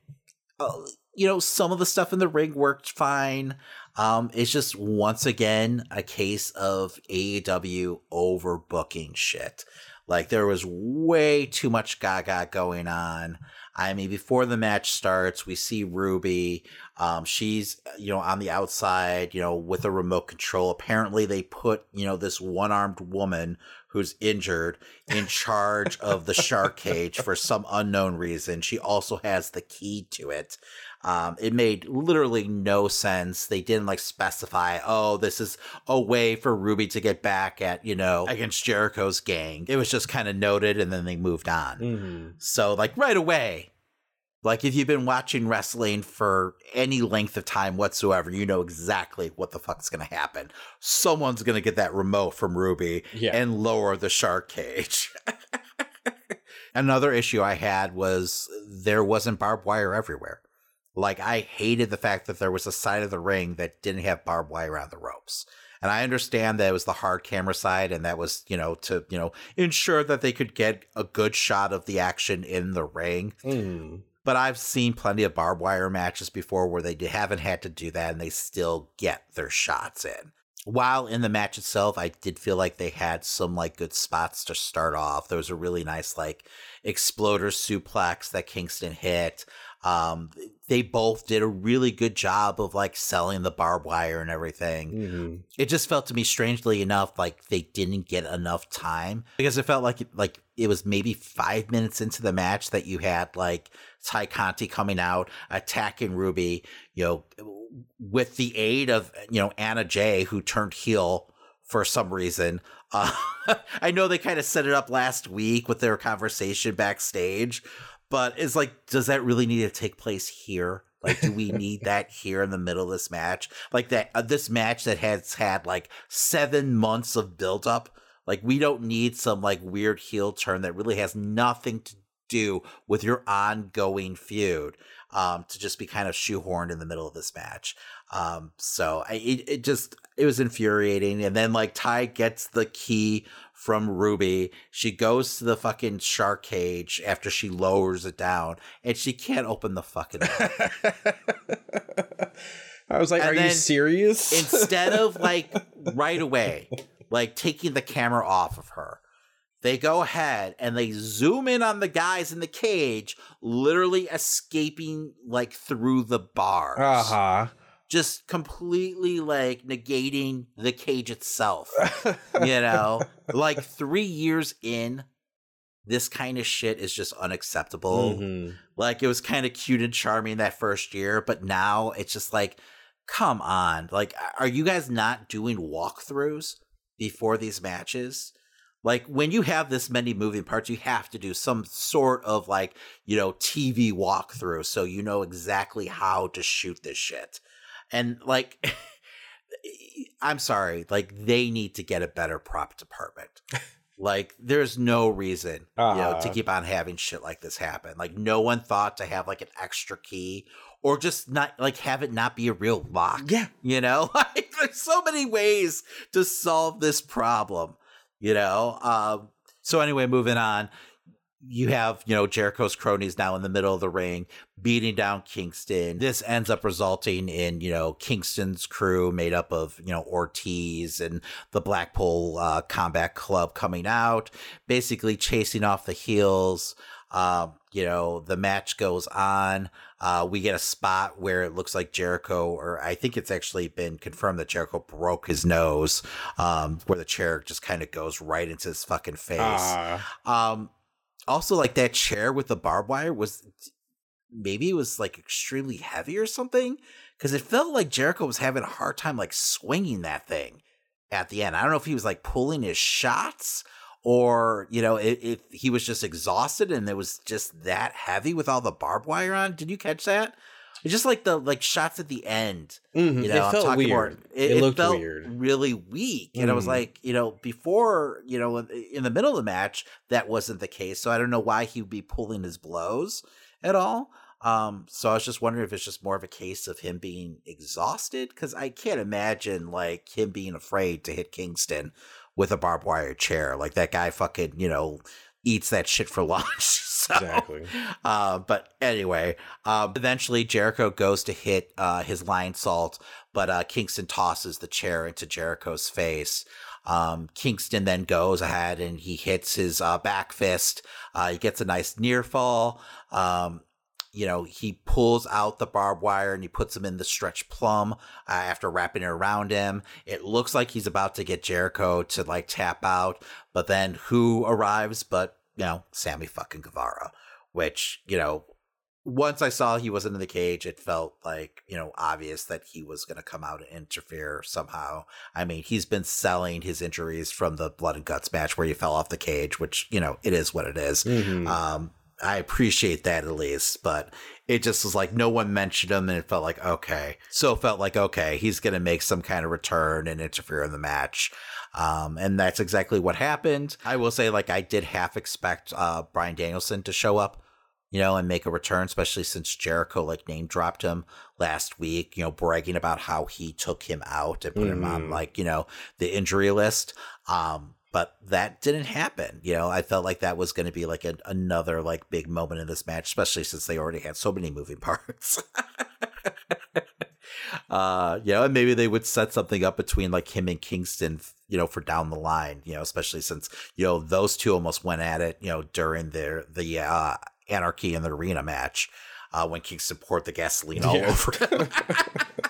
uh, you know, some of the stuff in the ring worked fine. Um, it's just once again a case of AEW overbooking shit. Like there was way too much gaga going on. I mean, before the match starts, we see Ruby. Um, she's, you know, on the outside, you know, with a remote control. Apparently, they put, you know, this one armed woman who's injured in charge of the shark cage for some unknown reason. She also has the key to it. Um, it made literally no sense. They didn't like specify, oh, this is a way for Ruby to get back at, you know, against Jericho's gang. It was just kind of noted and then they moved on. Mm-hmm. So, like, right away, like if you've been watching wrestling for any length of time whatsoever, you know exactly what the fuck's going to happen. Someone's going to get that remote from Ruby Yeah. and lower the shark cage. Another issue I had was there wasn't barbed wire everywhere. Like I hated the fact that there was a side of the ring that didn't have barbed wire on the ropes. And I understand that it was the hard camera side and that was, you know, to, you know, ensure that they could get a good shot of the action in the ring. Mm. But I've seen plenty of barbed wire matches before where they haven't had to do that and they still get their shots in. While in the match itself, I did feel like they had some like good spots to start off. There was a really nice like exploder suplex that Kingston hit. Um, they both did a really good job of like selling the barbed wire and everything. Mm-hmm. It just felt to me strangely enough like they didn't get enough time because it felt like like it was maybe five minutes into the match that you had like Tay Conti coming out attacking Ruby, you know, with the aid of you know Anna Jay who turned heel for some reason. Uh, I know they kind of set it up last week with their conversation backstage, but it's like, does that really need to take place here? Like, do we need that here in the middle of this match? Like that, uh, this match that has had like seven months of buildup. Like, we don't need some like weird heel turn that really has nothing to do with your ongoing feud um, to just be kind of shoehorned in the middle of this match. Um, so I, it, it just it was infuriating. And then like Tay gets the key from Ruby. She goes to the fucking shark cage after she lowers it down, and she can't open the fucking. door. I was like, And are you serious? Instead of like right away, like taking the camera off of her. They go ahead and they zoom in on the guys in the cage, literally escaping like through the bars. uh huh. just completely like negating the cage itself. you know, like three years in, this kind of shit is just unacceptable. Mhm. Like it was kind of cute and charming that first year, but now it's just like, come on. Like, are you guys not doing walkthroughs before these matches? Like when you have this many moving parts, you have to do some sort of like, you know, TV walkthrough so you know exactly how to shoot this shit. And like I'm sorry, like they need to get a better prop department. like there's no reason, you know, to Uh-huh. keep on having shit like this happen. Like no one thought to have like an extra key or just not like have it not be a real lock. Yeah. You know, like there's so many ways to solve this problem, you know? Um, so anyway, moving on. You have, you know, Jericho's cronies now in the middle of the ring beating down Kingston. This ends up resulting in, you know, Kingston's crew made up of, you know, Ortiz and the Blackpool uh, Combat Club coming out, basically chasing off the heels. Um, you know, the match goes on. Uh, we get a spot where it looks like Jericho, or I think it's actually been confirmed that Jericho broke his nose, um, where the chair just kind of goes right into his fucking face. Ah. Um, also, like that chair with the barbed wire was maybe it was like extremely heavy or something because it felt like Jericho was having a hard time like swinging that thing at the end. I don't know if he was like pulling his shots or you know if, if he was just exhausted and it was just that heavy with all the barbed wire on. Did you catch that? It's just like the like shots at the end. Mhm. You know, It I'm felt talking more- weird. It, It it looked felt weird. really weak, and I was Mhm. like, you know, before you know, in- in the middle of the match, that wasn't the case. So I don't know why he would be pulling his blows at all. Um, so I was just wondering if it's just more of a case of him being exhausted because I can't imagine like him being afraid to hit Kingston with a barbed wire chair. Like that guy fucking, you know, eats that shit for lunch. So, Exactly. Uh, but anyway, um, eventually Jericho goes to hit uh, his Lionsault, but uh, Kingston tosses the chair into Jericho's face. Um, Kingston then goes ahead and he hits his uh, back fist. Uh, he gets a nice near fall. Um, you know, he pulls out the barbed wire and he puts him in the stretch plum uh, after wrapping it around him. It looks like he's about to get Jericho to like tap out, but then who arrives but, you know, Sammy fucking Guevara, which, you know, once I saw he wasn't in the cage, it felt like, you know, obvious that he was going to come out and interfere somehow. I mean, he's been selling his injuries from the blood and guts match where he fell off the cage, which, you know, it is what it is. Mhm. Um, I appreciate that at least, but it just was like no one mentioned him and it felt like, okay. So it felt like, okay, he's going to make some kind of return and interfere in the match. Um, and that's exactly what happened. I will say, like, I did half expect uh, Bryan Danielson to show up, you know, and make a return, especially since Jericho, like, name dropped him last week, you know, bragging about how he took him out and put him on, Mhm. like, you know, the injury list. Um, but that didn't happen. You know, I felt like that was going to be like a, another like big moment in this match, especially since they already had so many moving parts. uh, you know, and maybe they would set something up between like him and Kingston, you know, for down the line, you know, especially since, you know, those two almost went at it, you know, during their, the, uh, Anarchy in the Arena match, uh, when Kingston poured the gasoline all Yeah. over him.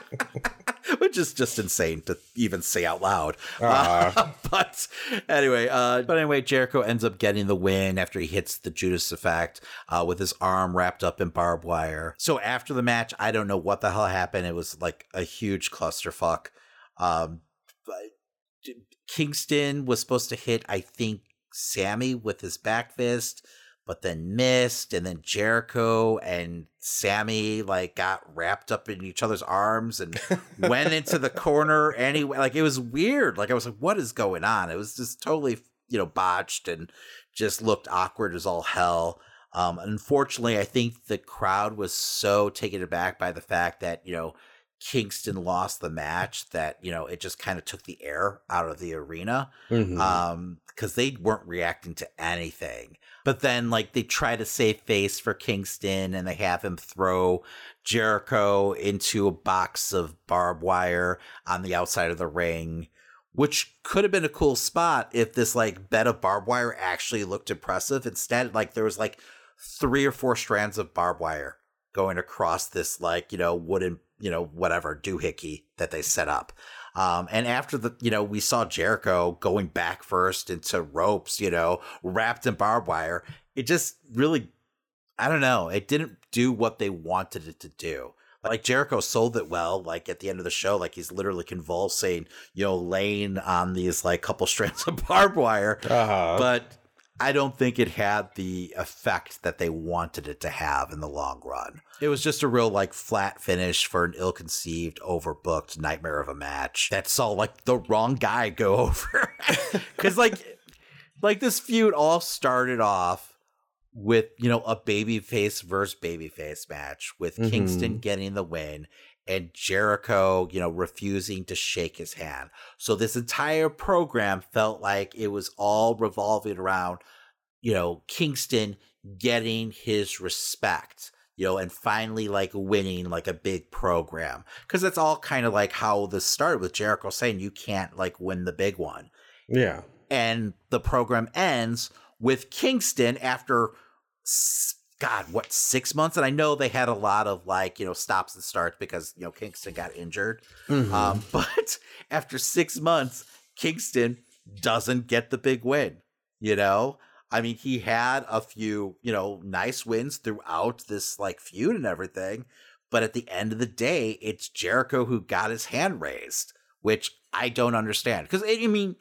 Which is just insane to even say out loud. Ah. Uh, but anyway, uh, but anyway, Jericho ends up getting the win after he hits the Judas effect uh, with his arm wrapped up in barbed wire. So after the match, I don't know what the hell happened. It was like a huge clusterfuck. Um, but Kingston was supposed to hit, I think, Sammy with his back fist, but then missed, and then Jericho and Sammy like got wrapped up in each other's arms and went into the corner anyway. Like it was weird. Like I was like, what is going on? It was just totally, you know, botched and just looked awkward as all hell. Um, unfortunately, I think the crowd was so taken aback by the fact that, you know, Kingston lost the match that, you know, it just kind of took the air out of the arena. Mhm. Um, because they weren't reacting to anything. But then, like, they try to save face for Kingston and they have him throw Jericho into a box of barbed wire on the outside of the ring, which could have been a cool spot if this, like, bed of barbed wire actually looked impressive. Instead, like, there was like three or four strands of barbed wire going across this, like, you know, wooden, you know, whatever doohickey that they set up. Um, and after the, you know, we saw Jericho going back first into ropes, you know, wrapped in barbed wire. It just really, I don't know, it didn't do what they wanted it to do. Like Jericho sold it well, like at the end of the show, like he's literally convulsing, you know, laying on these like couple strands of barbed wire. Uh-huh. But I don't think it had the effect that they wanted it to have in the long run. It was just a real like flat finish for an ill-conceived, overbooked nightmare of a match that saw like the wrong guy go over. Cuz like like this feud all started off with, you know, a babyface versus babyface match with Mhm. Kingston getting the win and Jericho, you know, refusing to shake his hand. So this entire program felt like it was all revolving around, you know, Kingston getting his respect, you know, and finally like winning like a big program. Cause that's all kind of like how this started with Jericho saying you can't like win the big one yeah. and the program ends with Kingston after God, what six months? And I know they had a lot of like you know stops and starts because you know Kingston got injured. Mhm. Um, but after six months, Kingston doesn't get the big win. You know, I mean, he had a few you know nice wins throughout this like feud and everything, but at the end of the day, it's Jericho who got his hand raised, which I don't understand because I mean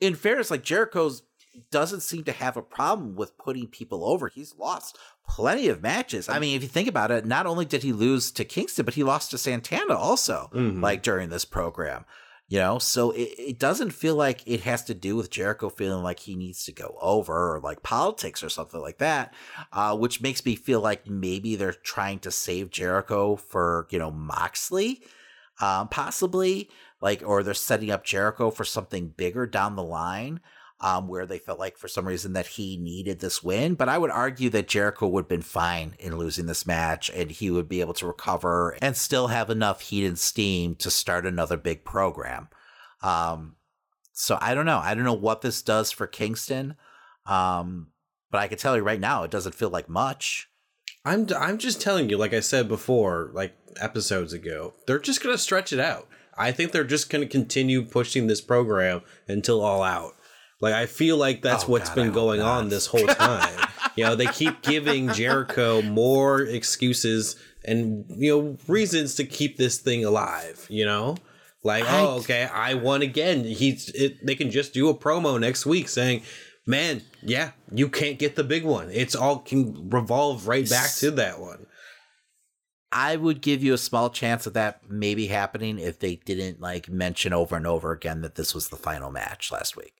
in fairness, like Jericho's doesn't seem to have a problem with putting people over. He's lost plenty of matches. I mean, if you think about it, not only did he lose to Kingston, but he lost to Santana also, Mhm. like during this program. You know, so it, it doesn't feel like it has to do with Jericho feeling like he needs to go over or like politics or something like that, uh, which makes me feel like maybe they're trying to save Jericho for, you know, Moxley, um, possibly, like, or they're setting up Jericho for something bigger down the line. Um, where they felt like for some reason that he needed this win. But I would argue that Jericho would have been fine in losing this match and he would be able to recover and still have enough heat and steam to start another big program. Um, so I don't know. I don't know what this does for Kingston. Um, but I can tell you right now, it doesn't feel like much. I'm I'm just telling you, like I said before, like episodes ago, they're just gonna stretch it out. I think they're just gonna continue pushing this program until all out. Like I feel like that's Oh, what's God, been going not. on this whole time. you know, they keep giving Jericho more excuses and you know reasons to keep this thing alive. You know, like I- oh okay, I won again. He's it, they can just do a promo next week saying. Man, yeah, you can't get the big one. It's all can revolve right back to that one. I would give you a small chance of that maybe happening if they didn't like mention over and over again that this was the final match last week.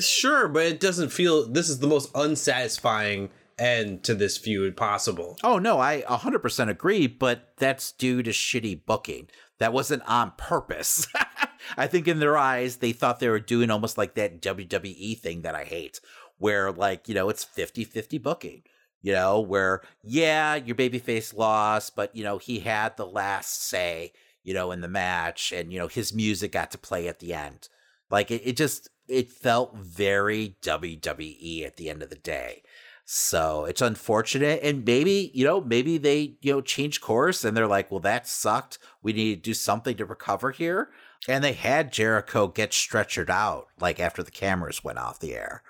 Sure, but it doesn't feel this is the most unsatisfying end to this feud possible. Oh no, I 100% agree, but that's due to shitty booking. That wasn't on purpose. I think in their eyes they thought they were doing almost like that WWE thing that I hate where like, you know, it's 50-50 booking. You know, where yeah, your babyface lost, but you know, he had the last say, you know, in the match and you know, his music got to play at the end. Like it, it just it felt very WWE at the end of the day. So it's unfortunate. And maybe, you know, maybe they, you know, change course and they're like, well, that sucked. We need to do something to recover here. And they had Jericho get stretchered out like after the cameras went off the air.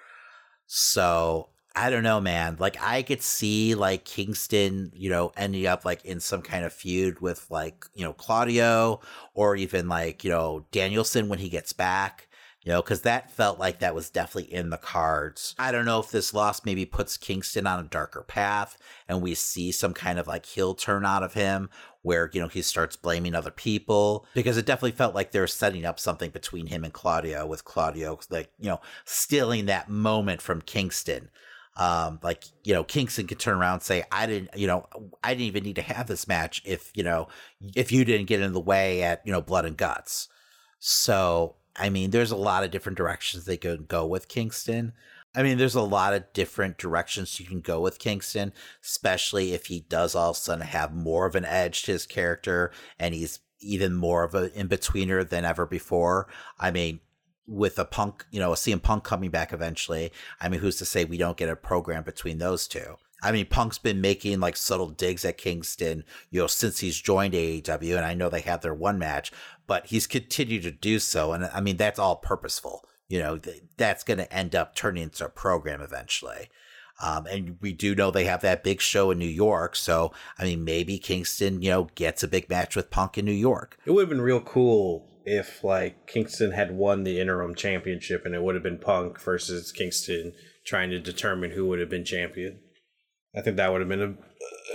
So I don't know, man. Like I could see like Kingston, you know, ending up like in some kind of feud with like, you know, Claudio or even like, you know, Danielson when he gets back. You know, because that felt like that was definitely in the cards. I don't know if this loss maybe puts Kingston on a darker path and we see some kind of like heel turn out of him where, you know, he starts blaming other people because it definitely felt like they were setting up something between him and Claudio, with Claudio, like, you know, stealing that moment from Kingston. Um, like, you know, Kingston could turn around and say, I didn't, you know, I didn't even need to have this match if, you know, if you didn't get in the way at, you know, blood and guts. So, I mean, there's a lot of different directions they could go with Kingston. I mean, there's a lot of different directions you can go with Kingston, especially if he does all of a sudden have more of an edge to his character and he's even more of an in betweener than ever before. I mean, with a punk, you know, a CM Punk coming back eventually, I mean, who's to say we don't get a program between those two? I mean, Punk's been making like subtle digs at Kingston, you know, since he's joined AEW, and I know they had their one match, but he's continued to do so, and I mean that's all purposeful. You know, th- that's going to end up turning into a program eventually. Um, and we do know they have that big show in New York, so I mean, maybe Kingston, you know, gets a big match with Punk in New York. It would have been real cool if like Kingston had won the interim championship and it would have been Punk versus Kingston trying to determine who would have been champion. I think that would have been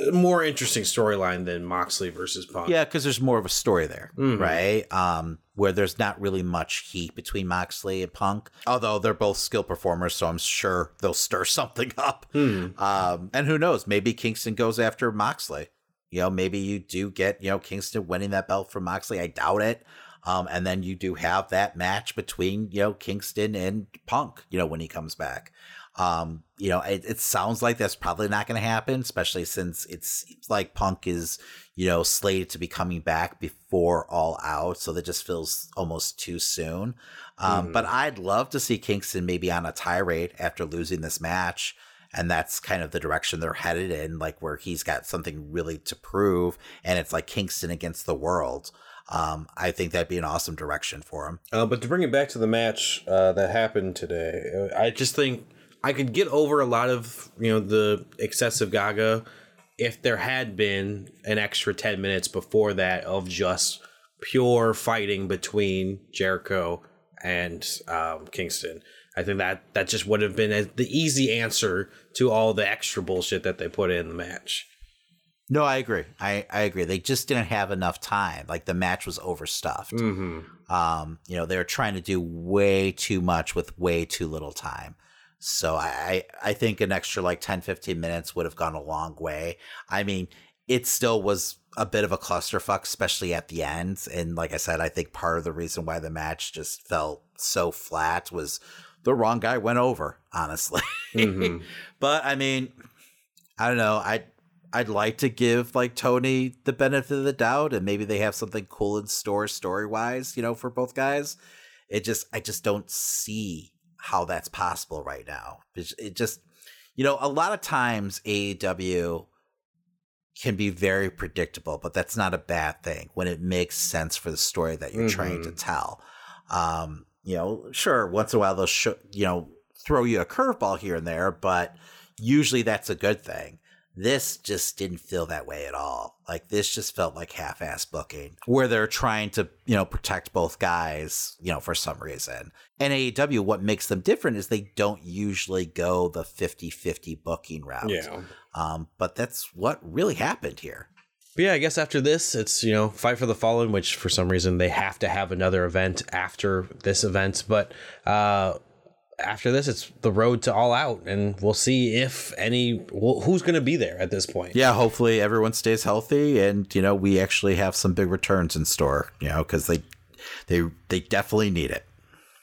a, a more interesting storyline than Moxley versus Punk. Yeah, because there's more of a story there, Mhm. right? Um, where there's not really much heat between Moxley and Punk, although they're both skill performers, so I'm sure they'll stir something up. Hmm. Um, and who knows? Maybe Kingston goes after Moxley. You know, maybe you do get you know Kingston winning that belt from Moxley. I doubt it. Um, and then you do have that match between you know Kingston and Punk. You know when he comes back. Um, you know, it, it sounds like that's probably not going to happen, especially since it seems like Punk is, you know, slated to be coming back before All Out, so that just feels almost too soon. Um, Mhm. But I'd love to see Kingston maybe on a tirade after losing this match, and that's kind of the direction they're headed in, like where he's got something really to prove, and it's like Kingston against the world. Um, I think that'd be an awesome direction for him. Uh, but to bring it back to the match uh, that happened today, uh, I just think I could get over a lot of you know the excessive Gaga if there had been an extra ten minutes before that of just pure fighting between Jericho and um, Kingston. I think that that just would have been a, the easy answer to all the extra bullshit that they put in the match. No, I agree. I, I agree. They just didn't have enough time. Like the match was overstuffed. Mm-hmm. Um, you know, they were trying to do way too much with way too little time. So I, I think an extra like 10, 15 minutes would have gone a long way. I mean, it still was a bit of a clusterfuck, especially at the end. And like I said, I think part of the reason why the match just felt so flat was the wrong guy went over, honestly. Mm-hmm. but I mean, I don't know. I I'd like to give like Tony the benefit of the doubt, and maybe they have something cool in store story wise, you know, for both guys. It just I just don't see how that's possible right now. It, it just you know, a lot of times AEW can be very predictable, but that's not a bad thing when it makes sense for the story that you're trying to Mhm. tell. Um, you know, sure, once in a while they'll sh- you know throw you a curveball here and there, but usually that's a good thing. This just didn't feel that way at all. Like this just felt like half-ass booking, where they're trying to you know protect both guys, you know, for some reason. And AEW, what makes them different is they don't usually go the 50-50 booking route. Yeah. Um, but that's what really happened here. But yeah, I guess after this, it's, you know, Fight for the Fallen, which for some reason they have to have another event after this event. But uh, after this, it's the road to All Out. And we'll see if any, well, who's going to be there at this point. Yeah, hopefully everyone stays healthy, and you know we actually have some big returns in store. You know, because they they they definitely need it.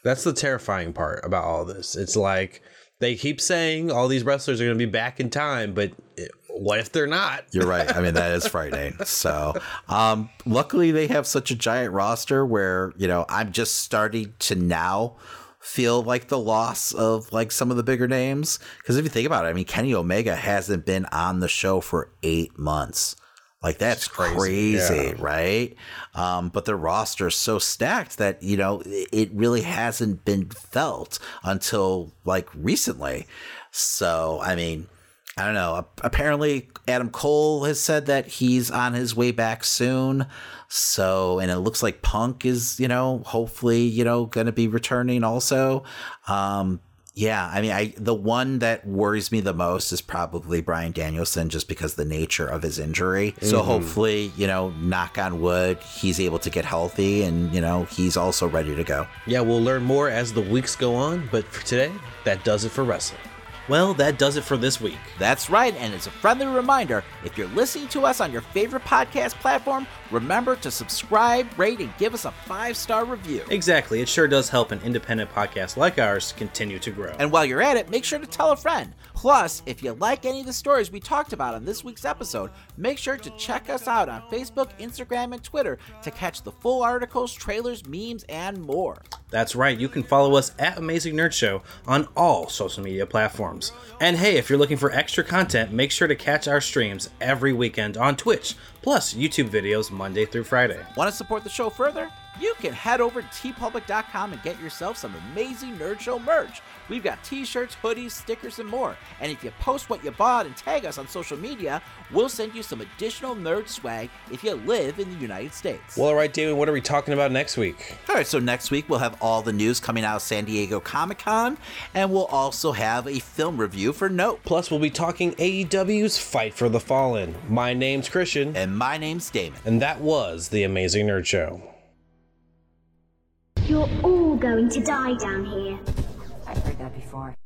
That's the terrifying part about all this. It's like they keep saying all these wrestlers are going to be back in time, but it, what if they're not? You're right. I mean, that is frightening. So, um, luckily they have such a giant roster where you know I'm just starting to now feel like the loss of like some of the bigger names because if you think about it, I mean Kenny Omega hasn't been on the show for eight months. Like that's crazy, crazy, yeah. right? Um, but the roster is so stacked that you know it it really hasn't been felt until like recently. So I mean, I don't know. Apparently, Adam Cole has said that he's on his way back soon. So, and it looks like Punk is, you know, hopefully, you know, going to be returning also. Um, yeah, I mean, I the one that worries me the most is probably Bryan Danielson, just because the nature of his injury. So Mhm. hopefully, you know, knock on wood, he's able to get healthy, and you know, he's also ready to go. Yeah, we'll learn more as the weeks go on. But for today, that does it for wrestling. Well, that does it for this week. That's right, and as a friendly reminder, if you're listening to us on your favorite podcast platform, remember to subscribe, rate, and give us a five star review. Exactly. It sure does help an independent podcast like ours continue to grow. And while you're at it, make sure to tell a friend. Plus, if you like any of the stories we talked about on this week's episode, make sure to check us out on Facebook, Instagram, and Twitter to catch the full articles, trailers, memes, and more. That's right, you can follow us at Amazing Nerd Show on all social media platforms. And hey, if you're looking for extra content, make sure to catch our streams every weekend on Twitch, plus YouTube videos Monday through Friday. Want to support the show further? You can head over to teepublic.com and get yourself some amazing Nerd Show merch. We've got t shirts, hoodies, stickers, and more. And if you post what you bought and tag us on social media, we'll send you some additional nerd swag if you live in the United States. Well, all right, David, what are we talking about next week? All right, so next week we'll have all the news coming out of San Diego Comic Con, and we'll also have a film review for Nope. Plus, we'll be talking AEW's Fight for the Fallen. My name's Christian. And my name's Damon. And that was The Amazing Nerd Show. You're all going to die down here. I've heard that before.